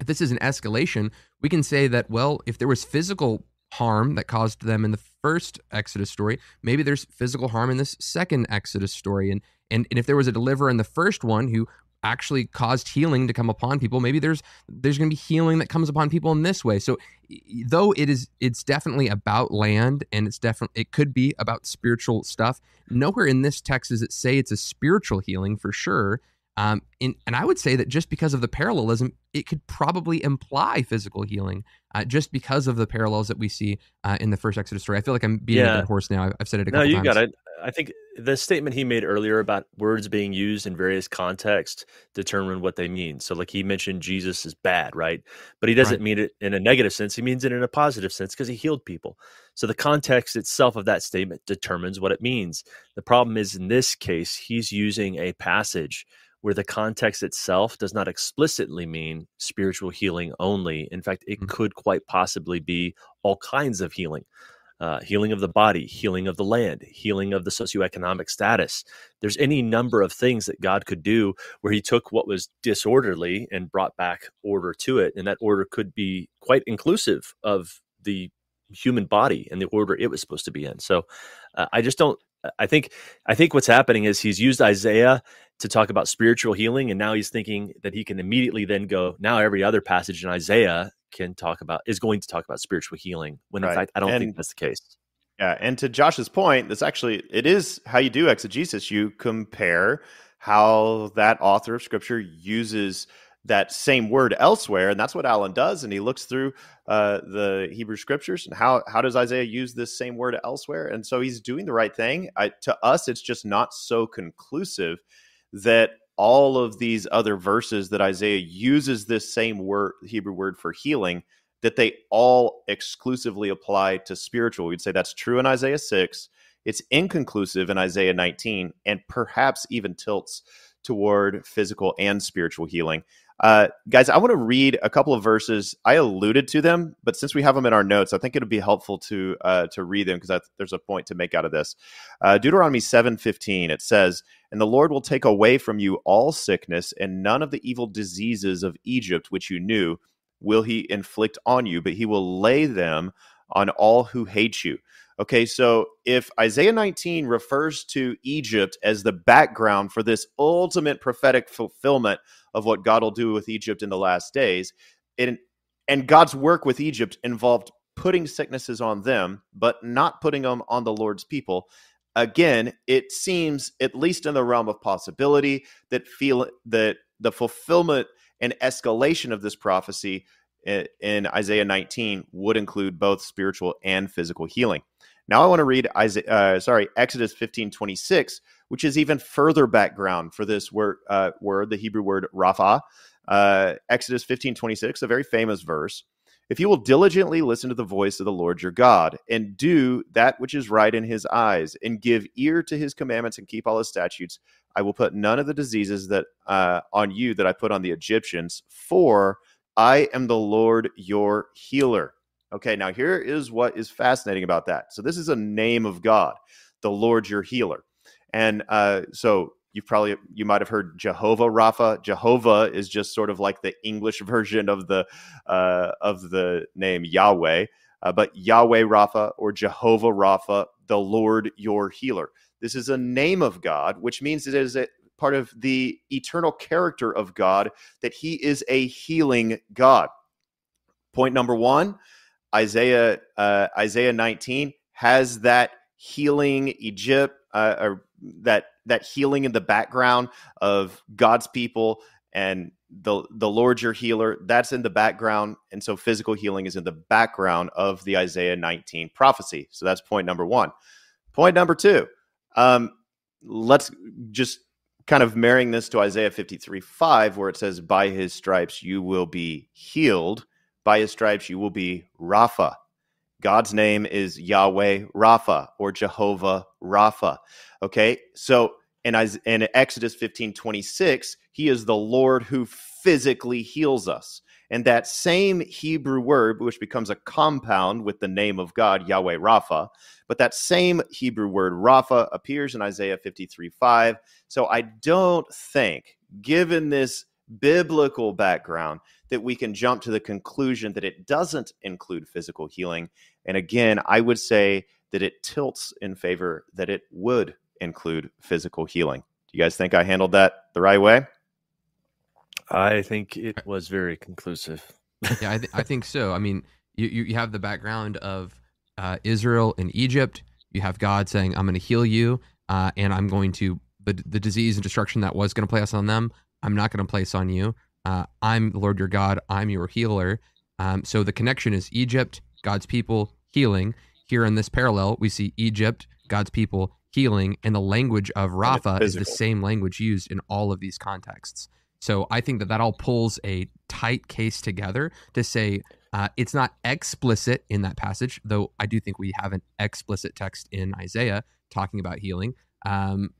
If this is an escalation, we can say that well, if there was physical harm that caused them in the first Exodus story, maybe there's physical harm in this second Exodus story. And and, and if there was a deliverer in the first one who actually caused healing to come upon people, maybe there's there's going to be healing that comes upon people in this way. So though it is it's definitely about land and it's definitely it could be about spiritual stuff. Nowhere in this text does it say it's a spiritual healing for sure. Um, and, and I would say that just because of the parallelism, it could probably imply physical healing, uh, just because of the parallels that we see uh, in the first Exodus story. I feel like I'm being yeah. a dead horse now. I've, said it a couple no, you times. got it. I think the statement he made earlier about words being used in various contexts determine what they mean. So, like he mentioned, Jesus is bad, right? But he doesn't right. mean it in a negative sense. He means it in a positive sense because he healed people. So, the context itself of that statement determines what it means. The problem is, in this case, he's using a passage where the context itself does not explicitly mean spiritual healing only. In fact, it mm-hmm. could quite possibly be all kinds of healing. Uh, healing of the body, healing of the land, healing of the socioeconomic status. There's any number of things that God could do where He took what was disorderly and brought back order to it. And that order could be quite inclusive of the human body and the order it was supposed to be in. So uh, I just don't I think I think what's happening is he's used Isaiah to talk about spiritual healing, and now he's thinking that he can immediately then go. Now every other passage in Isaiah can talk about is going to talk about spiritual healing. When in fact, I don't and, think that's the case. Yeah, and to Josh's point, this actually it is how you do exegesis. You compare how that author of scripture uses that same word elsewhere, and that's what Alan does. And he looks through uh, the Hebrew scriptures and how how does Isaiah use this same word elsewhere? And so he's doing the right thing. I, to us, it's just not so conclusive that all of these other verses that Isaiah uses this same word Hebrew word for healing that they all exclusively apply to spiritual. We'd say that's true in Isaiah 6. It's inconclusive in Isaiah 19 and perhaps even tilts toward physical and spiritual healing. Uh, guys, I want to read a couple of verses. I alluded to them, but since we have them in our notes, I think it would be helpful to uh, to read them because there's a point to make out of this. Uh, Deuteronomy seven fifteen it says, "And the Lord will take away from you all sickness, and none of the evil diseases of Egypt which you knew will He inflict on you, but He will lay them on all who hate you." Okay, so if Isaiah 19 refers to Egypt as the background for this ultimate prophetic fulfillment of what God will do with Egypt in the last days, it, and God's work with Egypt involved putting sicknesses on them, but not putting them on the Lord's people. Again, it seems, at least in the realm of possibility, that feel that the fulfillment and escalation of this prophecy in Isaiah 19 would include both spiritual and physical healing. Now I want to read Isaiah, uh, sorry, Exodus 15, 26, which is even further background for this word, uh, word the Hebrew word rapha. Uh, Exodus 15, 26, a very famous verse. If you will diligently listen to the voice of the Lord your God, and do that which is right in his eyes, and give ear to his commandments and keep all his statutes, I will put none of the diseases that uh, on you that I put on the Egyptians, for I am the Lord your healer. Okay, now here is what is fascinating about that. So this is a name of God, the Lord your healer. And uh, so you've probably you might have heard Jehovah Rapha. Jehovah is just sort of like the English *laughs* version of the uh, of the name Yahweh, uh, but Yahweh Rapha or Jehovah Rapha, the Lord your healer. This is a name of God, which means it is a part of the eternal character of God that He is a healing God. Point number one Isaiah uh, Isaiah 19 has that healing Egypt uh, or that that healing in the background of God's people and the the Lord your healer. That's in the background and so physical healing is in the background of the Isaiah 19 prophecy. So that's point number 1 point number 2 um, let's just kind of marrying this to Isaiah 53 5 where it says by his stripes you will be healed by his stripes you will be Rapha. God's name is Yahweh Rapha or Jehovah Rapha. Okay, so in, in Exodus 15 26, he is the Lord who physically heals us. And that same Hebrew word, which becomes a compound with the name of God, Yahweh Rapha, but that same Hebrew word Rapha appears in Isaiah 53 5. So I don't think, given this biblical background, that we can jump to the conclusion that it doesn't include physical healing. And again, I would say that it tilts in favor that it would include physical healing. Do you guys think I handled that the right way? I think it was very conclusive. yeah, I, th- I, think so. I mean, you, you have the background of uh, Israel and Egypt. You have God saying, "I'm going to heal you, uh, and I'm going to the the disease and destruction that was going to place on them. I'm not going to place on you. Uh, I'm the Lord your God. I'm your healer. Um, so the connection is Egypt, God's people, healing. Here in this parallel, we see Egypt, God's people, healing, and the language of Rapha is the same language used in all of these contexts. So I think that that all pulls a tight case together to say uh, it's not explicit in that passage, though I do think we have an explicit text in Isaiah talking about healing. Um,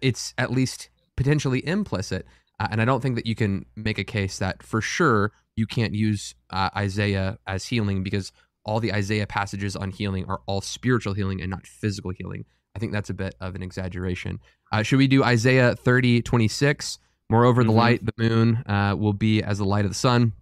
it's at least potentially implicit uh, and I don't think that you can make a case that for sure you can't use uh, Isaiah as healing because all the Isaiah passages on healing are all spiritual healing and not physical healing. I think that's a bit of an exaggeration. Uh, should we do Isaiah 30, 26? Moreover, mm-hmm. the light, the moon, uh, will be as the light of the sun.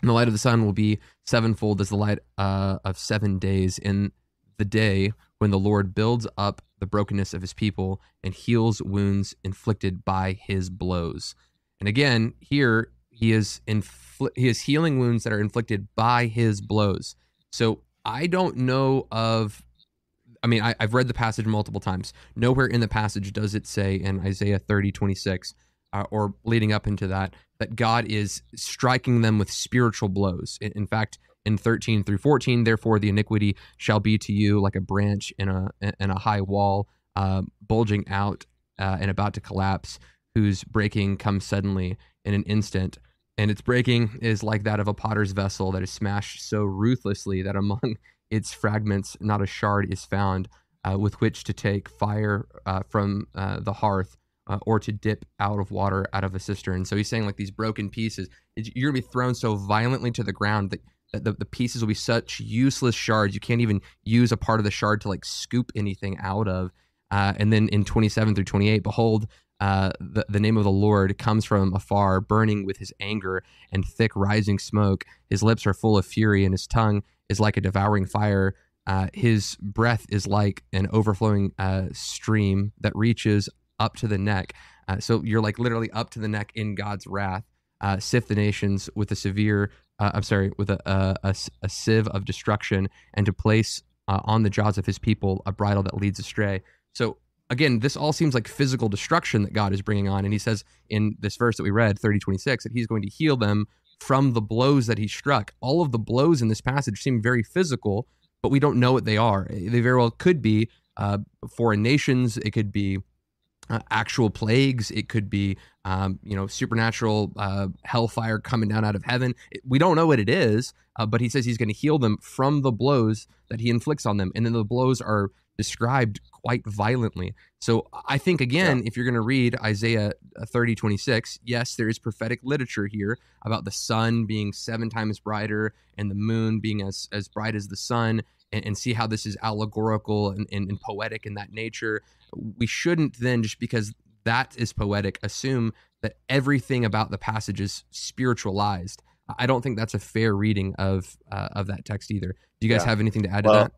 And the light of the sun will be sevenfold as the light uh, of seven days in the day when the Lord builds up the brokenness of his people and heals wounds inflicted by his blows. And again, here he is infl- he is healing wounds that are inflicted by his blows. So I don't know of I mean, I, have read the passage multiple times. Nowhere in the passage does it say in Isaiah 30, 26, uh, or leading up into that, that God is striking them with spiritual blows. In, in, fact, in 13 through 14, therefore the iniquity shall be to you like a branch in a in a high wall, uh, bulging out uh, and about to collapse whose breaking comes suddenly in an instant. And its breaking is like that of a potter's vessel that is smashed so ruthlessly that among *laughs* its fragments not a shard is found uh, with which to take fire uh, from uh, the hearth uh, or to dip out of water out of a cistern. So he's saying like these broken pieces, you're gonna be thrown so violently to the ground that, the, the pieces will be such useless shards. You can't even use a part of the shard to like scoop anything out of. Uh, and then in 27 through 28, behold, uh, the, the name of the Lord comes from afar, burning with his anger and thick rising smoke. His lips are full of fury, and his tongue is like a devouring fire. Uh, his breath is like an overflowing uh, stream that reaches up to the neck. Uh, so you're like literally up to the neck in God's wrath. Uh, sift the nations with a severe, uh, I'm sorry, with a, a, a, sieve of destruction, and to place on the jaws of his people a bridle that leads astray. So again, this all seems like physical destruction that God is bringing on. And he says in this verse that we read, 30, 26, that he's going to heal them from the blows that he struck. All of the blows in this passage seem very physical, but we don't know what they are. They very well could be uh, foreign nations. It could be uh, actual plagues. It could be, um, you know, supernatural uh, hellfire coming down out of heaven. We don't know what it is, uh, but he says he's going to heal them from the blows that he inflicts on them. And then the blows are described quite violently. So I think, again, yeah. if you're going to read Isaiah uh, 30, 26, yes, there is prophetic literature here about the sun being seven times brighter and the moon being as, as bright as the sun. And, and see how this is allegorical and, and, and poetic in that nature we shouldn't then just because that is poetic assume that everything about the passage is spiritualized. I don't think that's a fair reading of uh, of that text either. Do you guys yeah. have anything to add well, to that?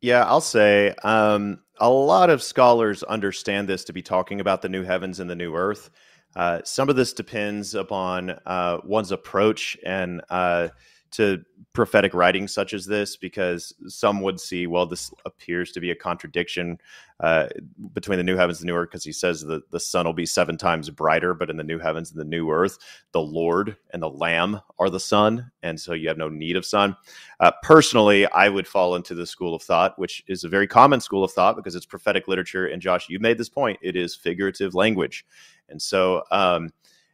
Yeah, I'll say um, a lot of scholars understand this to be talking about the new heavens and the new earth. Uh, some of this depends upon uh, one's approach and uh, to prophetic writing such as this because some would see, well, this appears to be a contradiction uh, between the new heavens and the new earth because he says that the sun will be seven times brighter, but in the new heavens and the new earth, the Lord and the Lamb are the sun. And so you have no need of sun. Uh, personally, I would fall into the school of thought, which is a very common school of thought because it's prophetic literature. And Josh, you made this point, it is figurative language. And so, um,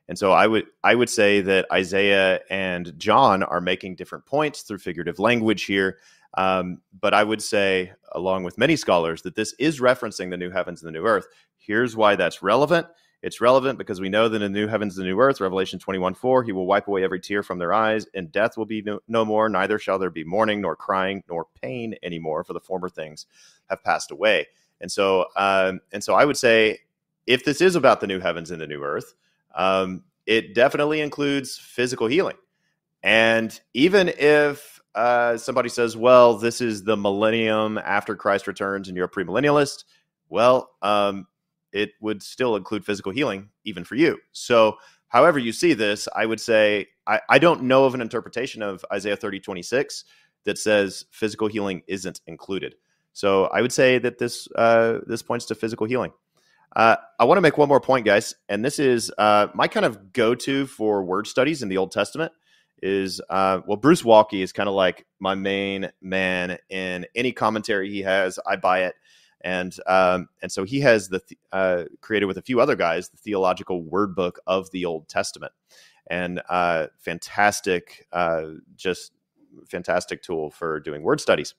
and so I would I would say that Isaiah and John are making different points through figurative language here. Um, but I would say, along with many scholars, that this is referencing the new heavens and the new earth. Here's why that's relevant. It's relevant because we know that in the new heavens and the new earth, Revelation 21 4, he will wipe away every tear from their eyes, and death will be no, no more, neither shall there be mourning, nor crying, nor pain anymore, for the former things have passed away. And so, um, and so I would say, if this is about the new heavens and the new earth, um, it definitely includes physical healing. And even if uh, somebody says, well, this is the millennium after Christ returns and you're a premillennialist, well, um, it would still include physical healing, even for you. So, however you see this, I would say I, I don't know of an interpretation of Isaiah 30, 26 that says physical healing isn't included. So, I would say that this uh, this points to physical healing. Uh, I want to make one more point, guys, and this is uh, my kind of go-to for word studies in the Old Testament. Is uh, well, Bruce Waltke is kind of like my main man in any commentary he has. I buy it, and um, and so he has the uh, created with a few other guys the theological word book of the Old Testament, and uh, fantastic, uh, just fantastic tool for doing word studies.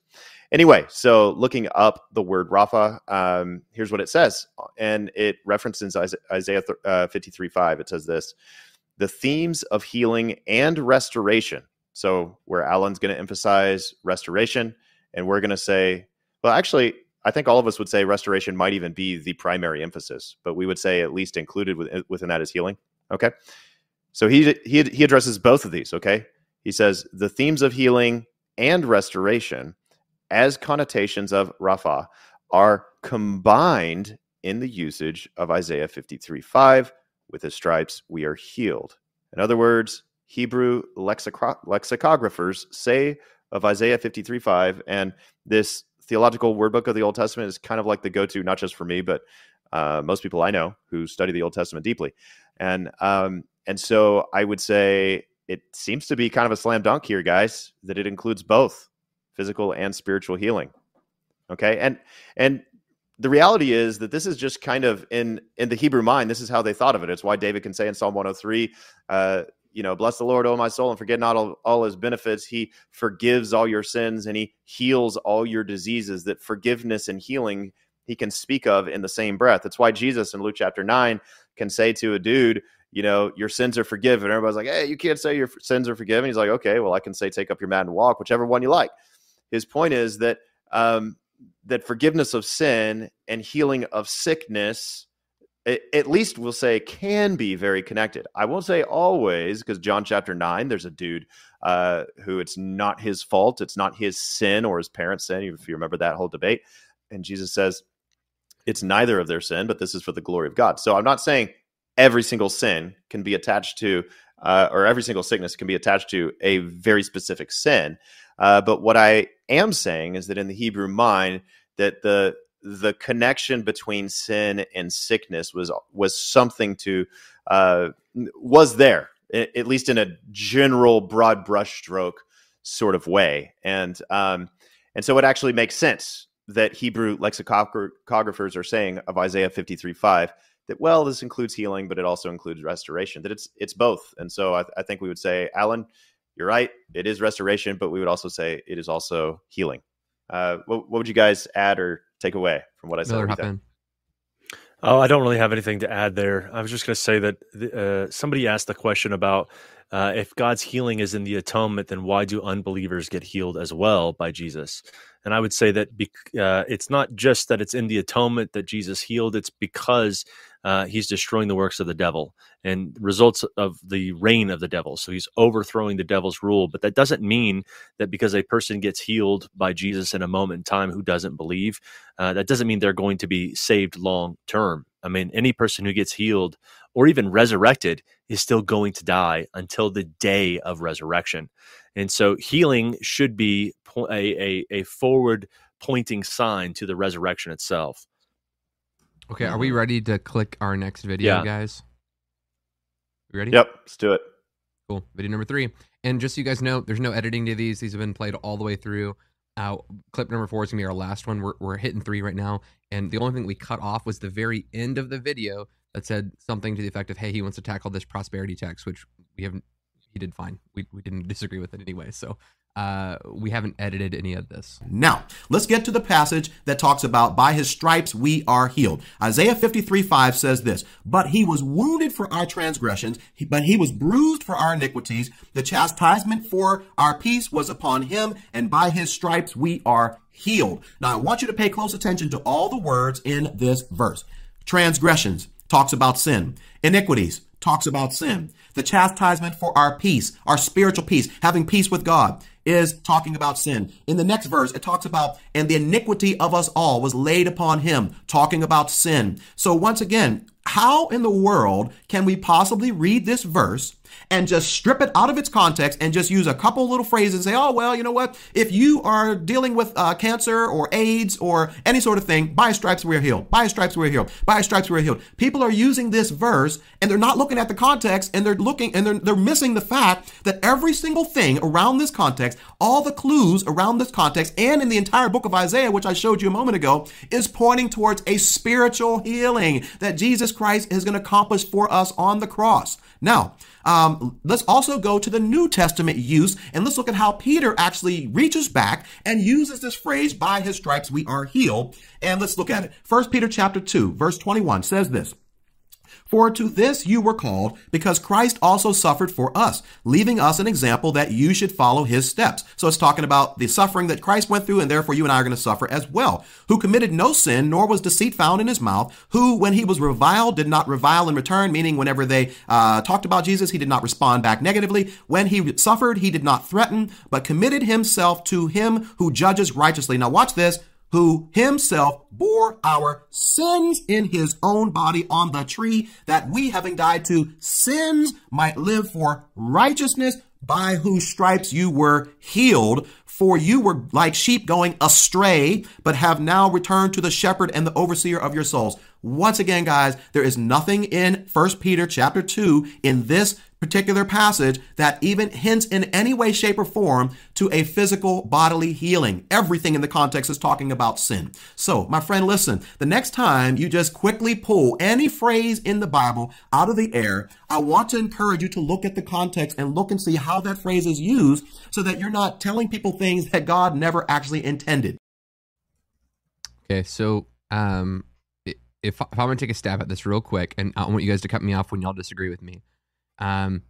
Anyway, so looking up the word Rapha, um, here's what it says, and it references Isaiah uh, 53 5. It says this the themes of healing and restoration. So, where Alan's going to emphasize restoration, and we're going to say, well, actually, I think all of us would say restoration might even be the primary emphasis, but we would say at least included within that is healing. Okay. So he, he, he addresses both of these. Okay. He says the themes of healing and restoration as connotations of Rapha are combined in the usage of Isaiah 53 5. With his stripes, we are healed. In other words, Hebrew lexicographers say of Isaiah 53 5, and this theological word book of the Old Testament is kind of like the go to, not just for me, but uh, most people I know who study the Old Testament deeply. And, um, and so I would say it seems to be kind of a slam dunk here, guys, that it includes both physical and spiritual healing. Okay. And, and, the reality is that this is just kind of in in the Hebrew mind. This is how they thought of it. It's why David can say in Psalm 103, uh, you know, bless the Lord, O my soul, and forget not all, all his benefits. He forgives all your sins and he heals all your diseases. That forgiveness and healing he can speak of in the same breath. That's why Jesus in Luke chapter 9 can say to a dude you know, your sins are forgiven. Everybody's like, hey, you can't say your sins are forgiven. He's like, okay, well, I can say take up your mat and walk, whichever one you like. His point is that um, that forgiveness of sin and healing of sickness, it, at least we'll say, can be very connected. I won't say always, because John chapter nine, there's a dude uh, who it's not his fault, it's not his sin or his parents' sin. If you remember that whole debate, and Jesus says it's neither of their sin, but this is for the glory of God. So I'm not saying every single sin can be attached to, uh, or every single sickness can be attached to a very specific sin. Uh, but what I am saying is that in the Hebrew mind, that the the connection between sin and sickness was was something to uh, was there at least in a general broad brushstroke sort of way, and um, and so it actually makes sense that Hebrew lexicographers are saying of Isaiah fifty three five that well this includes healing, but it also includes restoration. That it's it's both, and so I, I think we would say, Alan, you're right, it is restoration, but we would also say it is also healing. Uh, what, what, would you guys add or take away from what I said? Oh, I don't really have anything to add there. I was just going to say that uh, somebody asked the question about uh, if God's healing is in the atonement, then why do unbelievers get healed as well by Jesus? And I would say that be- uh, it's not just that it's in the atonement that Jesus healed, it's because uh, he's destroying the works of the devil and results of the reign of the devil. So he's overthrowing the devil's rule. But that doesn't mean that because a person gets healed by Jesus in a moment in time who doesn't believe, uh, that doesn't mean they're going to be saved long term. I mean, any person who gets healed or even resurrected is still going to die until the day of resurrection. And so healing should be a, a, a forward pointing sign to the resurrection itself. Okay, are we mm-hmm. ready to click our next video, yeah. guys? You ready? Yep, let's do it. Cool. Video number three. And just so you guys know, there's no editing to these. These have been played all the way through. Uh, clip number four is gonna be our last one. We're, we're hitting three right now, and the only thing we cut off was the very end of the video that said something to the effect of, "Hey, he wants to tackle this prosperity tax," which we haven't. He did fine. We we didn't disagree with it anyway. So uh, we haven't edited any of this. Now, let's get to the passage that talks about by his stripes we are healed. Isaiah 53 5 says this, but he was wounded for our transgressions, but he was bruised for our iniquities. The chastisement for our peace was upon him, and by his stripes we are healed. Now, I want you to pay close attention to all the words in this verse. Transgressions talks about sin. Iniquities talks about sin. The chastisement for our peace, our spiritual peace, having peace with God is talking about sin. In the next verse, it talks about, and the iniquity of us all was laid upon him, talking about sin. So once again, how in the world can we possibly read this verse and just strip it out of its context and just use a couple little phrases and say, oh, well, you know what? If you are dealing with uh, cancer or AIDS or any sort of thing, by stripes we're healed. By stripes we're healed. By stripes we're healed. People are using this verse and they're not looking at the context and they're looking and they're, they're missing the fact that every single thing around this context, all the clues around this context and in the entire book of Isaiah, which I showed you a moment ago, is pointing towards a spiritual healing that Jesus Christ is going to accomplish for us on the cross. Now, um, let's also go to the New Testament use and let's look at how Peter actually reaches back and uses this phrase, by his stripes we are healed. And let's look at it. First Peter chapter 2, verse 21 says this. For to this you were called, because Christ also suffered for us, leaving us an example that you should follow his steps. So it's talking about the suffering that Christ went through, and therefore you and I are going to suffer as well. Who committed no sin, nor was deceit found in his mouth, who, when he was reviled, did not revile in return, meaning whenever they uh, talked about Jesus, he did not respond back negatively. When he suffered, he did not threaten, but committed himself to him who judges righteously. Now watch this who himself bore our sins in his own body on the tree, that we, having died to sins, might live for righteousness, by whose stripes you were healed. For you were like sheep going astray, but have now returned to the shepherd and the overseer of your souls. Once again, guys, there is nothing in First Peter chapter 2 in this particular passage that even hints in any way, shape, or form to a physical bodily healing. Everything in the context is talking about sin. So, my friend, listen, the next time you just quickly pull any phrase in the Bible out of the air, I want to encourage you to look at the context and look and see how that phrase is used so that you're not telling people things that God never actually intended. Okay, so um, if, if I'm going to take a stab at this real quick, and I want you guys to cut me off when y'all disagree with me. Um,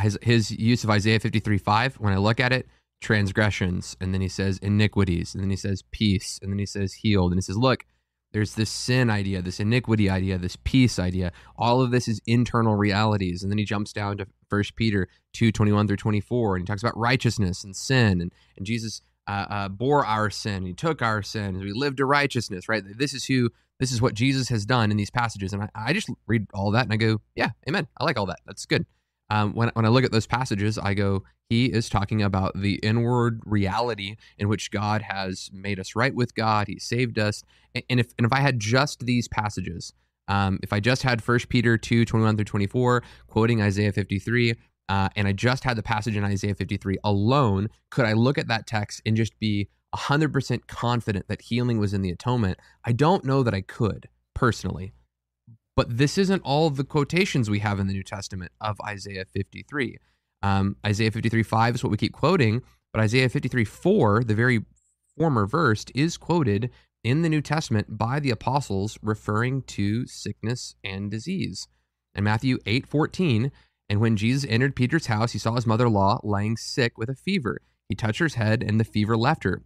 his, his use of Isaiah 53 5, when I look at it, transgressions, and then he says iniquities, and then he says peace, and then he says healed, and he says, look, there's this sin idea, this iniquity idea, this peace idea. All of this is internal realities. And then he jumps down to First Peter 2 21 through 24, and he talks about righteousness and sin. And, and Jesus uh, uh, bore our sin, he took our sin, we lived to righteousness, right? This is who, this is what Jesus has done in these passages. And I, I just read all that and I go, yeah, amen. I like all that. That's good. Um, when when I look at those passages, I go, he is talking about the inward reality in which God has made us right with God. He saved us. And if and if I had just these passages, um, if I just had First Peter 2, 21 through 24, quoting Isaiah 53, uh, and I just had the passage in Isaiah 53 alone, could I look at that text and just be 100% confident that healing was in the atonement? I don't know that I could personally. But this isn't all the quotations we have in the New Testament of Isaiah 53. Um, Isaiah 53 5 is what we keep quoting, but Isaiah 53 4, the very former verse, is quoted in the New Testament by the apostles referring to sickness and disease. In Matthew 8 14, and when Jesus entered Peter's house, he saw his mother in law lying sick with a fever. He touched her head, and the fever left her.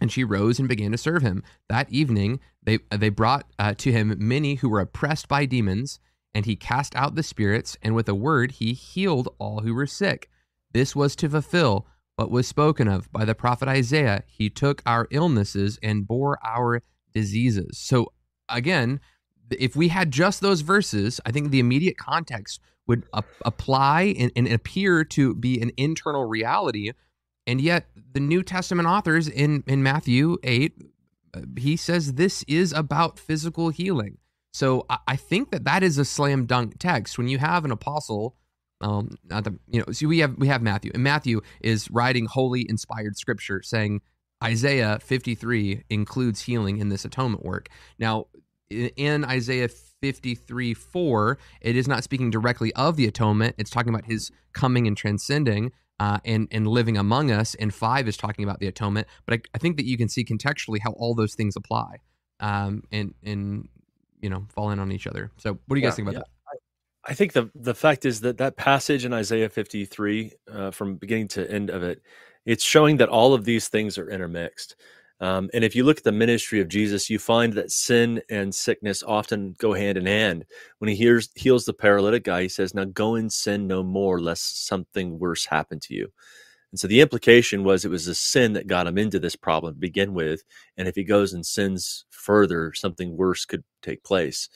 And she rose and began to serve him. That evening, they, they brought uh, to him many who were oppressed by demons, and he cast out the spirits, and with a word he healed all who were sick. This was to fulfill what was spoken of by the prophet Isaiah. He took our illnesses and bore our diseases. So, again, if we had just those verses, I think the immediate context would apply and, and appear to be an internal reality. And yet, the New Testament authors in, in Matthew 8, uh, he says this is about physical healing. So I, I think that that is a slam dunk text. When you have an apostle, um, not the, you know, see, we have we have Matthew, and Matthew is writing holy inspired scripture, saying Isaiah 53 includes healing in this atonement work. Now, in Isaiah 53 4, it is not speaking directly of the atonement. It's talking about his coming and transcending uh, and, and living among us. And 5 is talking about the atonement. But I, I think that you can see contextually how all those things apply um, and, and, you know, fall in on each other. So what do you guys think about yeah. that? I think the the fact is that that passage in Isaiah 53, uh, from beginning to end of it, it's showing that all of these things are intermixed. Um, and if you look at the ministry of Jesus, you find that sin and sickness often go hand in hand. When he hears, heals the paralytic guy, he says, Now go and sin no more, lest something worse happen to you. And so the implication was it was a sin that got him into this problem to begin with. And if he goes and sins further, something worse could take place.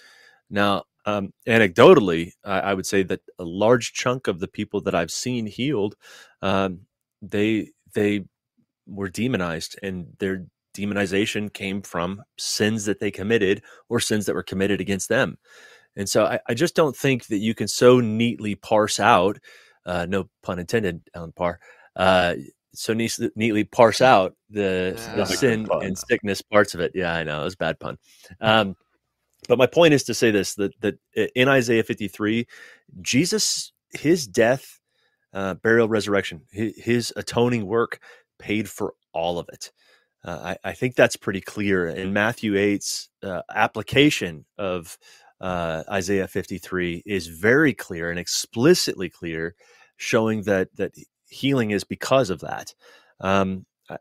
Now, um, anecdotally, I, I, would say that a large chunk of the people that I've seen healed, um, they they were demonized, and their demonization came from sins that they committed or sins that were committed against them. And so I, I just don't think that you can so neatly parse out, uh, no pun intended, Alan Parr, uh, so neatly, neatly parse *laughs* out the, yeah, the sin and sickness parts of it. Yeah, I know it was a bad pun. Um, but my point is to say this: that that in Isaiah 53, Jesus, his death, uh, burial, resurrection, his, his atoning work paid for all of it. Uh, I, I, think that's pretty clear. In Matthew 8's uh, application of uh, Isaiah 53 is very clear and explicitly clear, showing that that healing is because of that. Um, I,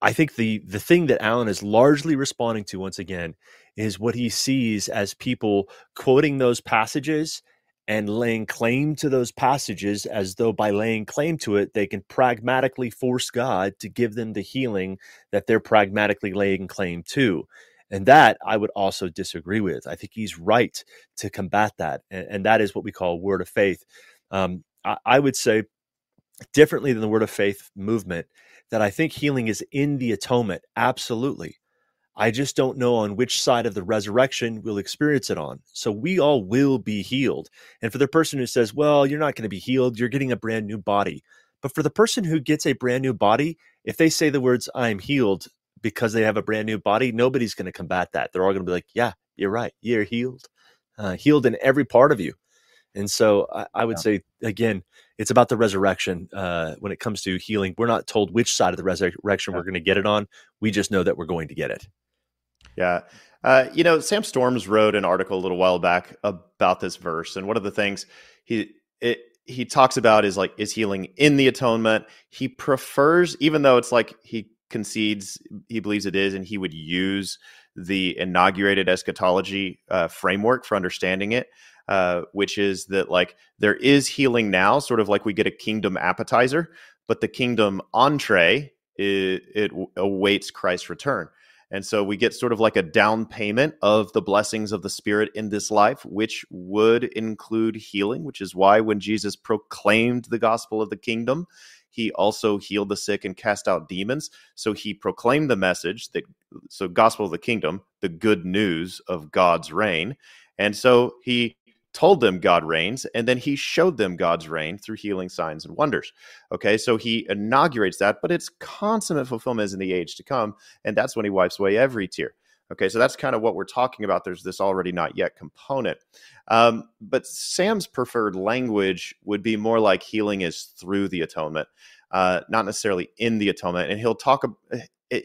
I think the the thing that Alan is largely responding to once again is what he sees as people quoting those passages and laying claim to those passages as though by laying claim to it, they can pragmatically force God to give them the healing that they're pragmatically laying claim to. And that I would also disagree with. I think he's right to combat that. And, and that is what we call word of faith. Um, I, I would say, differently than the word of faith movement, that I think healing is in the atonement. Absolutely. I just don't know on which side of the resurrection we'll experience it on. So we all will be healed. And for the person who says, well, you're not going to be healed, you're getting a brand new body. But for the person who gets a brand new body, if they say the words, I'm healed because they have a brand new body, nobody's going to combat that. They're all going to be like, yeah, you're right. You're healed, uh, healed in every part of you. And so I, I would yeah. say, again, it's about the resurrection uh, when it comes to healing. We're not told which side of the resurrection yeah. we're going to get it on. We just know that we're going to get it. Yeah. Uh, you know, Sam Storms wrote an article a little while back about this verse, and one of the things he it, he talks about is like is healing in the atonement. He prefers, even though it's like he concedes he believes it is, and he would use the inaugurated eschatology uh, framework for understanding it, uh, which is that like there is healing now, sort of like we get a kingdom appetizer, but the kingdom entree it, it awaits Christ's return. And so we get sort of like a down payment of the blessings of the Spirit in this life, which would include healing, which is why when Jesus proclaimed the gospel of the kingdom, he also healed the sick and cast out demons. So he proclaimed the message that, so gospel of the kingdom, the good news of God's reign. And so he told them God reigns, and then he showed them God's reign through healing signs and wonders. Okay, so he inaugurates that, but its consummate fulfillment is in the age to come, and that's when he wipes away every tear. Okay, so that's kind of what we're talking about. There's this already not yet component. Um, but Sam's preferred language would be more like healing is through the atonement, uh, not necessarily in the atonement. And he'll talk, it,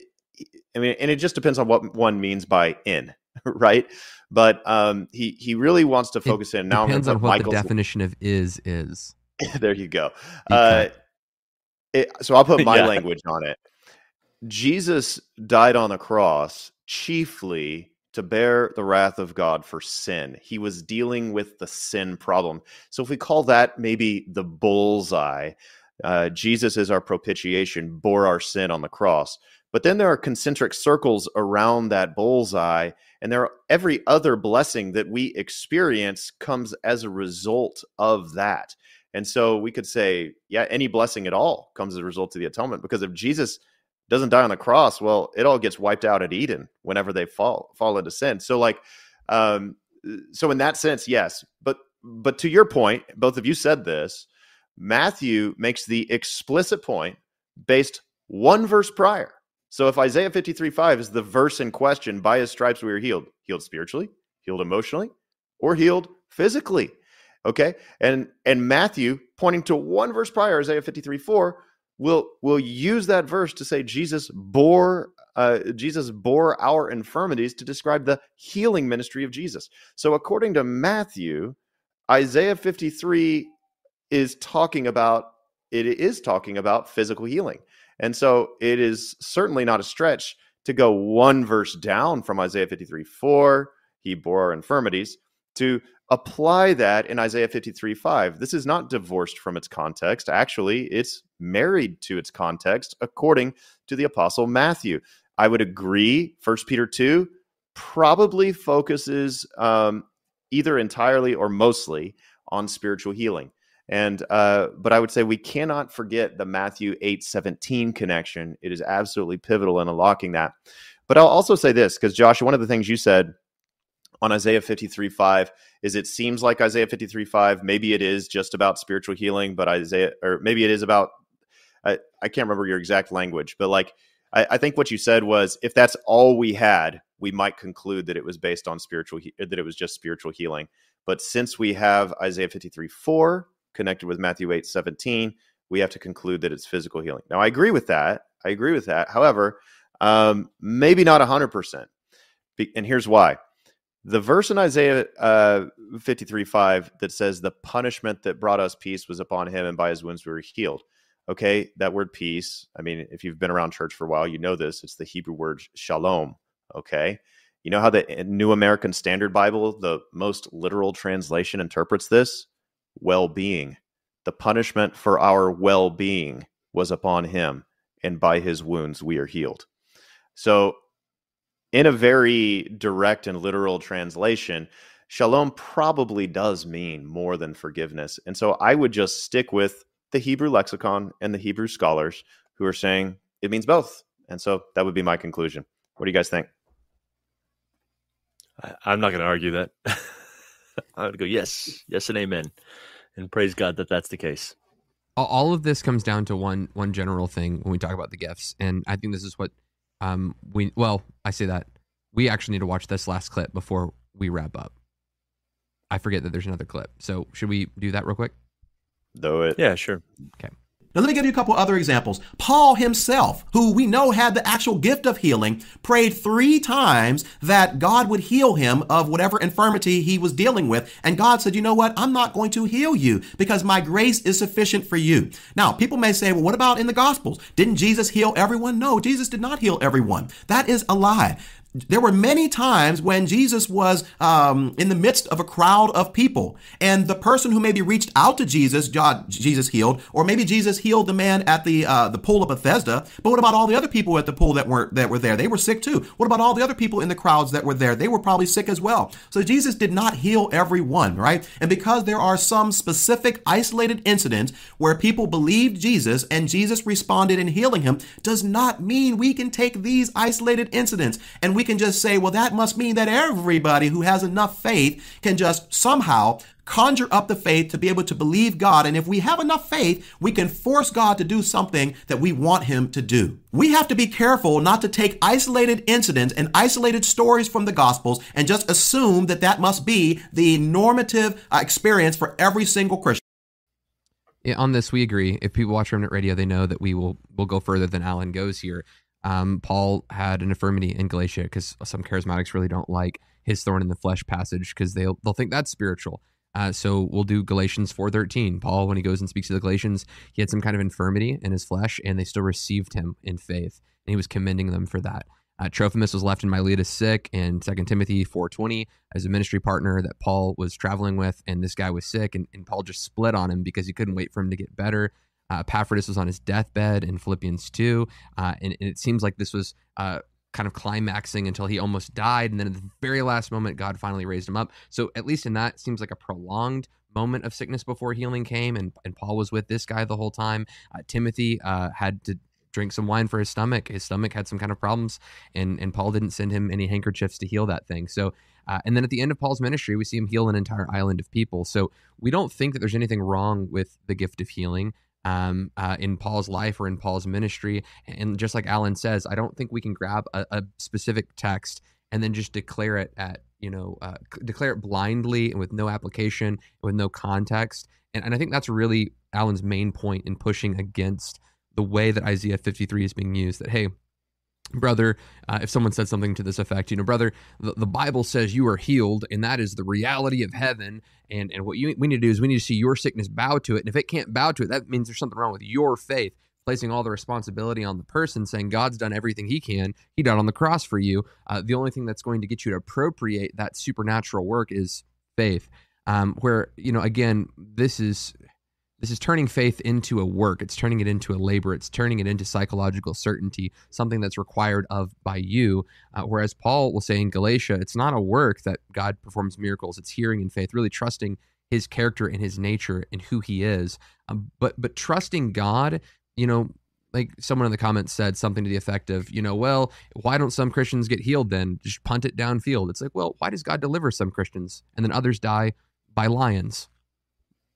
I mean, and it just depends on what one means by in, *laughs* right? But um, he he really wants to focus it in. Now depends on what Michael's, the definition of is is. *laughs* there you go. Uh, it, so I'll put *laughs* my yeah. language on it. Jesus died on the cross chiefly to bear the wrath of God for sin. He was dealing with the sin problem. So if we call that maybe the bullseye, uh, Jesus is our propitiation, bore our sin on the cross. But then there are concentric circles around that bullseye, and there are, every other blessing that we experience comes as a result of that. And so we could say, yeah, any blessing at all comes as a result of the atonement. Because if Jesus doesn't die on the cross, well, it all gets wiped out at Eden whenever they fall fall into sin. So like, um, so in that sense, yes. But but to your point, both of you said this. Matthew makes the explicit point based one verse prior so if Isaiah 53 5 is the verse in question, by his stripes we are healed, healed spiritually, healed emotionally, or healed physically. Okay. And and Matthew, pointing to one verse prior, Isaiah 53 4, will will use that verse to say Jesus bore uh, Jesus bore our infirmities to describe the healing ministry of Jesus. So according to Matthew, Isaiah 53 is talking about it is talking about physical healing. And so it is certainly not a stretch to go one verse down from Isaiah 53 4, he bore our infirmities, to apply that in Isaiah 53 5. This is not divorced from its context. Actually, it's married to its context according to the Apostle Matthew. I would agree, 1 Peter 2 probably focuses um, either entirely or mostly on spiritual healing. And uh, but I would say we cannot forget the Matthew eight seventeen connection. It is absolutely pivotal in unlocking that. But I'll also say this because Joshua, one of the things you said on Isaiah 53 5 is it seems like Isaiah 53 5, maybe it is just about spiritual healing, but Isaiah, or maybe it is about, I, I can't remember your exact language, but like, I, I, think what you said was if that's all we had, we might conclude that it was based on spiritual, that it was just spiritual healing. But since we have Isaiah 53 4, connected with Matthew 8 17, we have to conclude that it's physical healing. Now, I agree with that. I agree with that. However, um, maybe not 100%. And here's why. The verse in Isaiah uh, 53 5 that says, The punishment that brought us peace was upon him, and by his wounds we were healed. Okay, that word peace, I mean, if you've been around church for a while, you know this. It's the Hebrew word shalom. Okay. You know how the New American Standard Bible, the most literal translation, interprets this? Well being. The punishment for our well being was upon him, and by his wounds we are healed. So, in a very direct and literal translation, shalom probably does mean more than forgiveness. And so I would just stick with the Hebrew lexicon and the Hebrew scholars who are saying it means both. And so that would be my conclusion. What do you guys think? I'm not going to argue that. *laughs* I would go yes, yes, and amen, and praise God that that's the case. All of this comes down to one one general thing when we talk about the gifts, and I think this is what um we well I say that we actually need to watch this last clip before we wrap up. I forget that there's another clip, so should we do that real quick? Do it. Yeah, sure. Okay. Now, let me give you a couple other examples. Paul himself, who we know had the actual gift of healing, prayed three times that God would heal him of whatever infirmity he was dealing with. And God said, You know what? I'm not going to heal you because my grace is sufficient for you. Now, people may say, Well, what about in the Gospels? Didn't Jesus heal everyone? No, Jesus did not heal everyone. That is a lie. There were many times when Jesus was um, in the midst of a crowd of people, and the person who maybe reached out to Jesus, God, Jesus healed, or maybe Jesus healed the man at the uh, the pool of Bethesda. But what about all the other people at the pool that weren't that were there? They were sick too. What about all the other people in the crowds that were there? They were probably sick as well. So Jesus did not heal everyone, right? And because there are some specific isolated incidents where people believed Jesus and Jesus responded in healing him, does not mean we can take these isolated incidents and we can just say, well, that must mean that everybody who has enough faith can just somehow conjure up the faith to be able to believe God. And if we have enough faith, we can force God to do something that we want Him to do. We have to be careful not to take isolated incidents and isolated stories from the Gospels and just assume that that must be the normative uh, experience for every single Christian. Yeah, on this, we agree. If people watch Remnant Radio, they know that we will will go further than Alan goes here um, Paul had an infirmity in Galatia because some charismatics really don't like his thorn in the flesh passage because they'll they'll think that's spiritual. Uh, so we'll do Galatians 4:13. Paul, when he goes and speaks to the Galatians, he had some kind of infirmity in his flesh, and they still received him in faith, and he was commending them for that. Uh, Trophimus was left in Miletus sick, and 2 Timothy 4:20 as a ministry partner that Paul was traveling with, and this guy was sick, and, and Paul just split on him because he couldn't wait for him to get better. Uh, Epaphroditus was on his deathbed in Philippians 2. Uh, and, and, it seems like this was uh, kind of climaxing until he almost died. And then at the very last moment, God finally raised him up. So at least in that, seems like a prolonged moment of sickness before healing came. And, and Paul was with this guy the whole time. Uh, Timothy uh, had to drink some wine for his stomach. His stomach had some kind of problems, and, and Paul didn't send him any handkerchiefs to heal that thing. So uh, and then at the end of Paul's ministry, we see him heal an entire island of people. So we don't think that there's anything wrong with the gift of healing um, uh, in Paul's life or in Paul's ministry. And just like Alan says, I don't think we can grab a, a specific text and then just declare it at you know uh, declare it blindly and with no application with no context. And, and I think that's really Alan's main point in pushing against the way that Isaiah 53 is being used. That hey, brother, uh, if someone said something to this effect, you know, brother, the, the, Bible says you are healed, and that is the reality of heaven. And and what you, we need to do is we need to see your sickness bow to it. And if it can't bow to it, that means there's something wrong with your faith. Placing all the responsibility on the person, saying God's done everything He can. He died on the cross for you. Uh, the only thing that's going to get you to appropriate that supernatural work is faith. Um, where you know, again, this is this is turning faith into a work. It's turning it into a labor. It's turning it into psychological certainty, something that's required of by you. Uh, whereas Paul will say in Galatia, it's not a work that God performs miracles. It's hearing in faith, really trusting His character and His nature and who He is. Um, but but trusting God, you know, like someone in the comments said something to the effect of, you know, well, why don't some Christians get healed then? Just punt it downfield. It's like, well, why does God deliver some Christians and then others die by lions?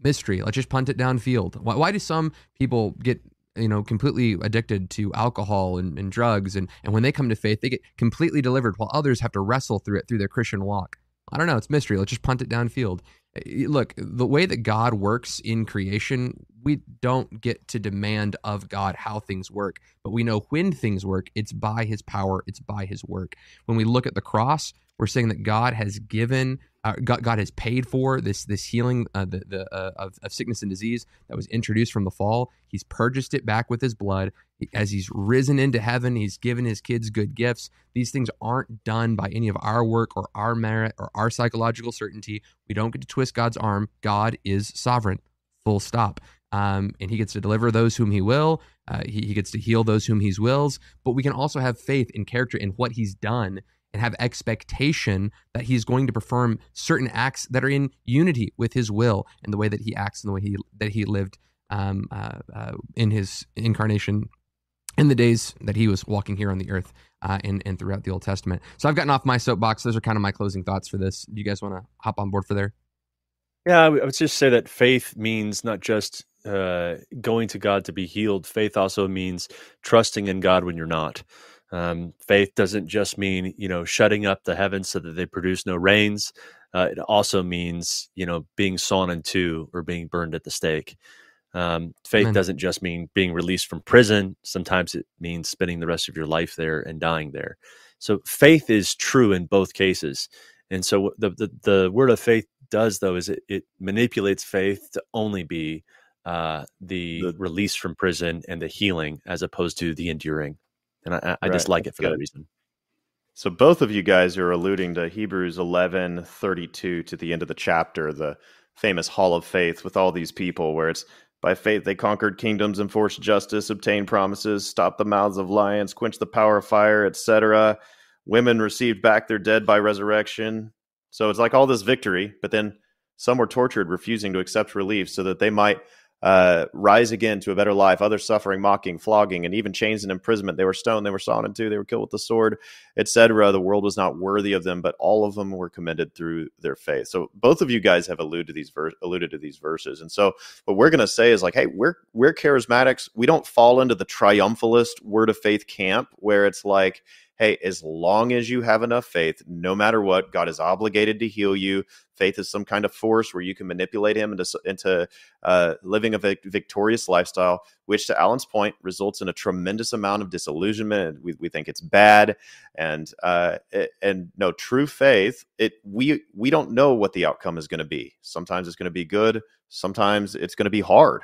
Mystery. Let's just punt it downfield. Why, why do some people get you know completely addicted to alcohol and, and drugs? And, and when they come to faith they get completely delivered while others have to wrestle through it through their christian walk. I don't know. It's mystery. Let's just punt it downfield. Eh, look the way that god works in creation we don't get to demand of god how things work but we know when things work it's by his power it's by his work. When we look at the cross we're saying that god has given God, God, has paid for this this healing uh, the, the uh, of, of sickness and disease that was introduced from the fall. He's purchased it back with His blood. As He's risen into heaven, He's given His kids good gifts. These things aren't done by any of our work or our merit or our psychological certainty. We don't get to twist God's arm. God is sovereign. Full stop. Um, and He gets to deliver those whom He will. Uh, he, he gets to heal those whom He wills. But we can also have faith in character in what He's done and have expectation that he's going to perform certain acts that are in unity with his will and the way that he acts and the way he that he lived um, uh, uh, in his incarnation in the days that he was walking here on the earth uh, and, and throughout the Old Testament. So I've gotten off my soapbox. Those are kind of my closing thoughts for this. Do you guys want to hop on board for there? Yeah, I would just say that faith means not just uh, going to God to be healed. Faith also means trusting in God when you're not. Um, faith doesn't just mean you know shutting up the heavens so that they produce no rains. Uh, it also means you know being sawn in two or being burned at the stake. Um, faith Amen. doesn't just mean being released from prison. Sometimes it means spending the rest of your life there and dying there. So faith is true in both cases. And so the the, the word of faith does though is it, it manipulates faith to only be uh, the, the release from prison and the healing as opposed to the enduring and I, I right. just like it for that reason. So both of you guys are alluding to Hebrews 11, 32 to the end of the chapter, the famous hall of faith with all these people where it's by faith they conquered kingdoms, enforced justice, obtained promises, stopped the mouths of lions, quenched the power of fire, etc. Women received back their dead by resurrection. So it's like all this victory, but then some were tortured, refusing to accept relief so that they might uh, rise again to a better life. Others suffering, mocking, flogging, and even chains and imprisonment. They were stoned, they were sawn in two, they were killed with the sword, etc. The world was not worthy of them, but all of them were commended through their faith. So both of you guys have alluded to these ver- alluded to these verses, and so what we're going to say is like, hey, we're we're charismatics. We don't fall into the triumphalist word of faith camp where it's like hey, as long as you have enough faith, no matter what, God is obligated to heal you. Faith is some kind of force where you can manipulate Him into into uh, living a victorious lifestyle, which, to Alan's point, results in a tremendous amount of disillusionment. We, we think it's bad, and uh, and no true faith. It we we don't know what the outcome is going to be. Sometimes it's going to be good. Sometimes it's going to be hard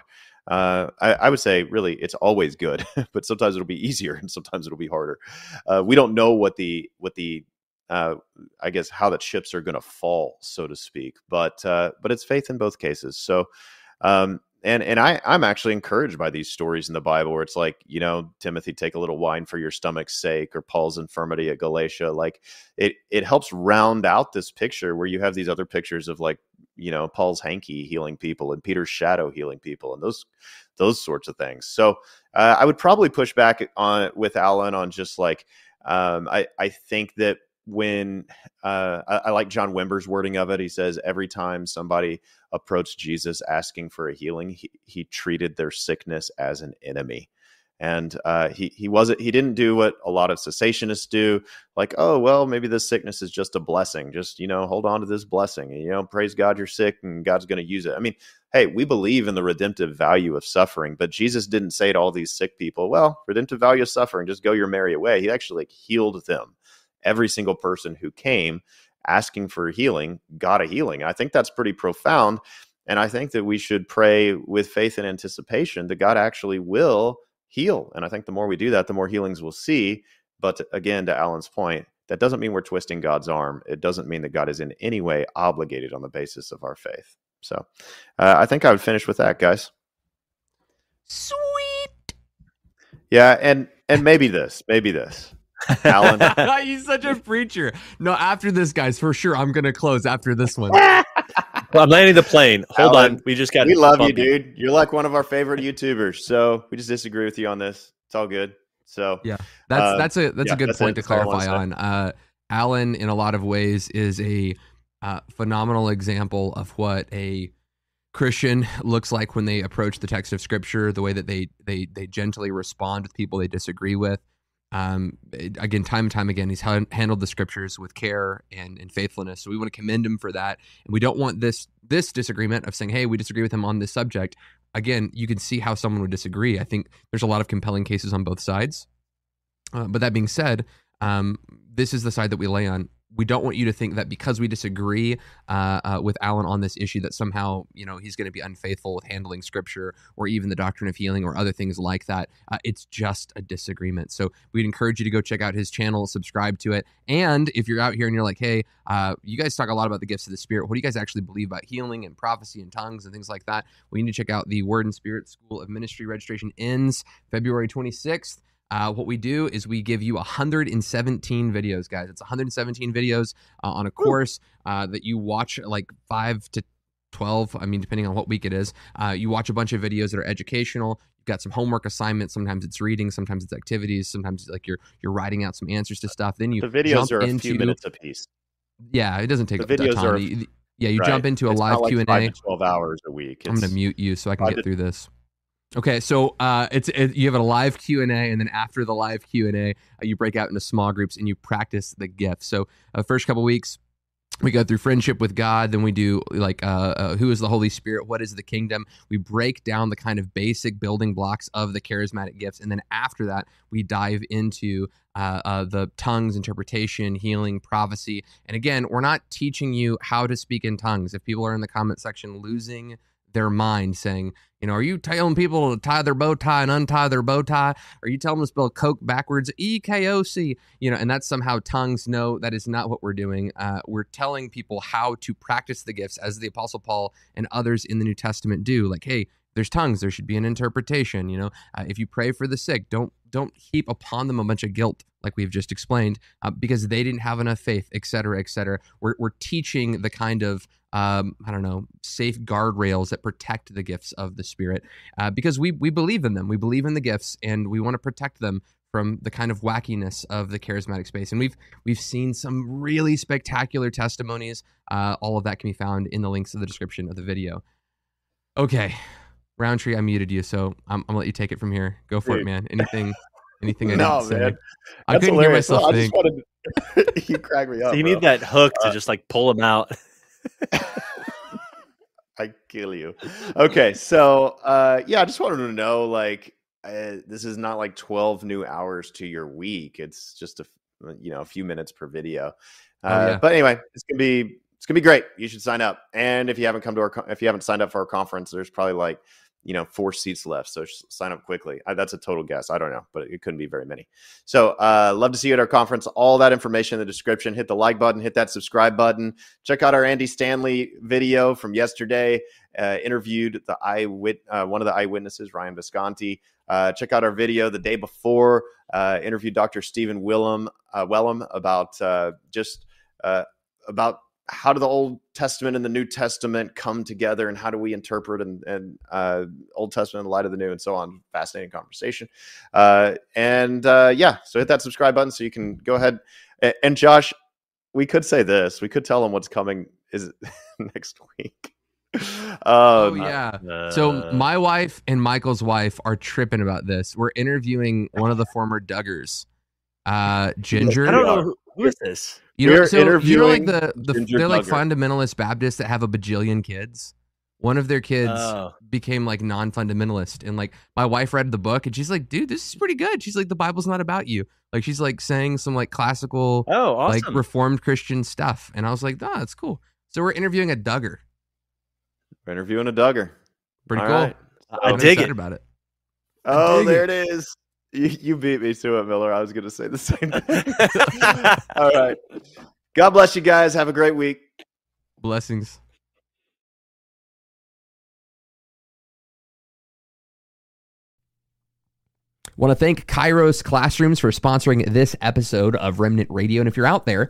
uh, I, I, would say really it's always good, *laughs* but sometimes it'll be easier and sometimes it'll be harder. Uh, we don't know what the what the uh, I guess how the chips are going to fall, so to speak. But uh, but it's faith in both cases. So um, and and I I'm actually encouraged by these stories in the Bible where it's like you know Timothy take a little wine for your stomach's sake or Paul's infirmity at Galatia like it it helps round out this picture where you have these other pictures of like you know Paul's hanky healing people and Peter's shadow healing people and those those sorts of things. So uh, I would probably push back on with Alan on just like um, I I think that when uh, I, I, like John Wimber's wording of it. He says every time somebody approached Jesus asking for a healing, he, he treated their sickness as an enemy. And uh, he he wasn't he didn't do what a lot of cessationists do, like oh well maybe this sickness is just a blessing, just you know hold on to this blessing, you know praise God you're sick and God's going to use it. I mean, hey, we believe in the redemptive value of suffering, but Jesus didn't say to all these sick people, well, redemptive value of suffering, just go your merry way. He actually like, healed them every single person who came asking for healing got a healing. I think that's pretty profound. And I think that we should pray with faith and anticipation that God actually will heal. And I think the more we do that, the more healings we'll see. But again, to Alan's point, that doesn't mean we're twisting God's arm. It doesn't mean that God is in any way obligated on the basis of our faith. So uh, I think I would finish with that, guys. Sweet. Yeah, and and maybe this, maybe this. Alan. *laughs* He's such a preacher. No, after this, guys, for sure, I'm gonna close after this one. *laughs* well, I'm landing the plane. Hold Alan, on, we just got. We love you, dude. You're like one of our favorite YouTubers. So we just disagree with you on this. It's all good. So yeah, that's uh, that's a that's yeah, a good point to clarify on. Uh, Alan, in a lot of ways, is a uh, phenomenal example of what a Christian *laughs* looks like when they approach the text of Scripture, the way that they they they gently respond with people they disagree with, um, again, time and time again, he's handled the scriptures with care and, and faithfulness. So we want to commend him for that. And we don't want this this disagreement of saying, "Hey, we disagree with him on this subject." Again, you can see how someone would disagree. I think there's a lot of compelling cases on both sides. Uh, but that being said, um, this is the side that we lay on we don't want you to think that because we disagree uh, uh, with Alan on this issue that somehow you know he's going to be unfaithful with handling Scripture or even the doctrine of healing or other things like that. Uh, it's just a disagreement. So we'd encourage you to go check out his channel, subscribe to it, and if you're out here and you're like, hey, uh, you guys talk a lot about the gifts of the Spirit. What do you guys actually believe about healing and prophecy and tongues and things like that? We need to check out the Word and Spirit School of Ministry. Registration ends February 26th. Uh, what we do is we give you 117 videos, guys. It's 117 videos uh, on a course uh, that you watch like five to 12. I mean, depending on what week it is. Uh, you watch a bunch of videos that are educational. You've got some homework assignments. Sometimes it's reading. Sometimes it's activities. Sometimes like you're you're writing out some answers to stuff. Then you the videos are a into, few minutes a piece. Yeah, it doesn't take the videos. Are, yeah, you right. jump into a it's live like Q and A. Twelve hours a week. It's, I'm going to mute you so I can get to, through this. Okay, so uh, it's it, you have a live Q and A, and then after the live Q and A, uh, you break out into small groups and you practice the gift. So, uh, first couple weeks, we go through friendship with God. Then we do like uh, uh, who is the Holy Spirit? What is the kingdom? We break down the kind of basic building blocks of the charismatic gifts, and then after that, we dive into uh, uh, the tongues, interpretation, healing, prophecy. And again, we're not teaching you how to speak in tongues. If people are in the comment section losing their mind saying, you know, are you telling people to tie their bow tie and untie their bow tie? Are you telling them to spell Coke backwards? E K O C. You know, and that's somehow tongues. No, that is not what we're doing. Uh, we're telling people how to practice the gifts as the Apostle Paul and others in the New Testament do. Like, hey, there's tongues. There should be an interpretation. You know, uh, if you pray for the sick, don't don't heap upon them a bunch of guilt, like we've just explained, uh, because they didn't have enough faith, et cetera, et cetera. We're we're teaching the kind of um, I don't know, safe guardrails that protect the gifts of the Spirit, uh, because we we believe in them. We believe in the gifts, and we want to protect them from the kind of wackiness of the charismatic space. And we've we've seen some really spectacular testimonies. Uh, all of that can be found in the links in the description of the video. Okay, Rowntree, I muted you, so I'm, I'm gonna let you take it from here. Go for Dude. it, man. Anything, anything I *laughs* No, need to man. say? I That's couldn't hear hilarious. myself I think. just wanted *laughs* you crack me up. So you bro. need that hook to Uh, just like pull him out. *laughs* I kill you. Okay, so uh, yeah, I just wanted to know, like, uh, this is not like twelve new hours to your week. It's just a you know a few minutes per video. Uh, Oh, yeah. But anyway, it's gonna be it's gonna be great. You should sign up. And if you haven't come to our if you haven't signed up for our conference, there's probably like you know four seats left. So sign up quickly. Uh, that's a total guess. I don't know, but it couldn't be very many. So uh, love to see you at our conference. All that information in the description. Hit the like button. Hit that subscribe button. Check out our Andy Stanley video from yesterday. Uh, interviewed the eyewit uh, one of the eyewitnesses, Ryan Visconti. Uh, check out our video the day before. Uh, interviewed Dr. Stephen Willem uh, Wellum about uh, just uh, about how do the Old Testament and the New Testament come together, and how do we interpret and, and uh, Old Testament in the light of the New, and so on. Fascinating conversation. Uh, and uh, yeah, so hit that subscribe button so you can go ahead. And, and Josh, we could say this. We could tell them what's coming is *laughs* next week. Oh Um, yeah. Uh, So my wife and Michael's wife are tripping about this. We're interviewing one of the former Duggars, uh, Jinger. *laughs* I don't know who, who is this. You know, so you know, like interviewing the, the they're like fundamentalist Baptists that have a bajillion kids. One of their kids Oh. became like non-fundamentalist, and like my wife read the book, and she's like, "Dude, this is pretty good." She's like, "The Bible's not about you." Like she's like saying some like classical, Oh, awesome. like Reformed Christian stuff, and I was like, "Oh, that's cool." So we're interviewing a Duggar. we're interviewing a Duggar. Pretty All cool. right. I I'm dig excited it. about it. Oh, there it is. You, you beat me to it, Miller. I was going to say the same thing. *laughs* All right. God bless you guys. Have a great week. Blessings. Want to thank Kairos Classrooms for sponsoring this episode of Remnant Radio. And if you're out there,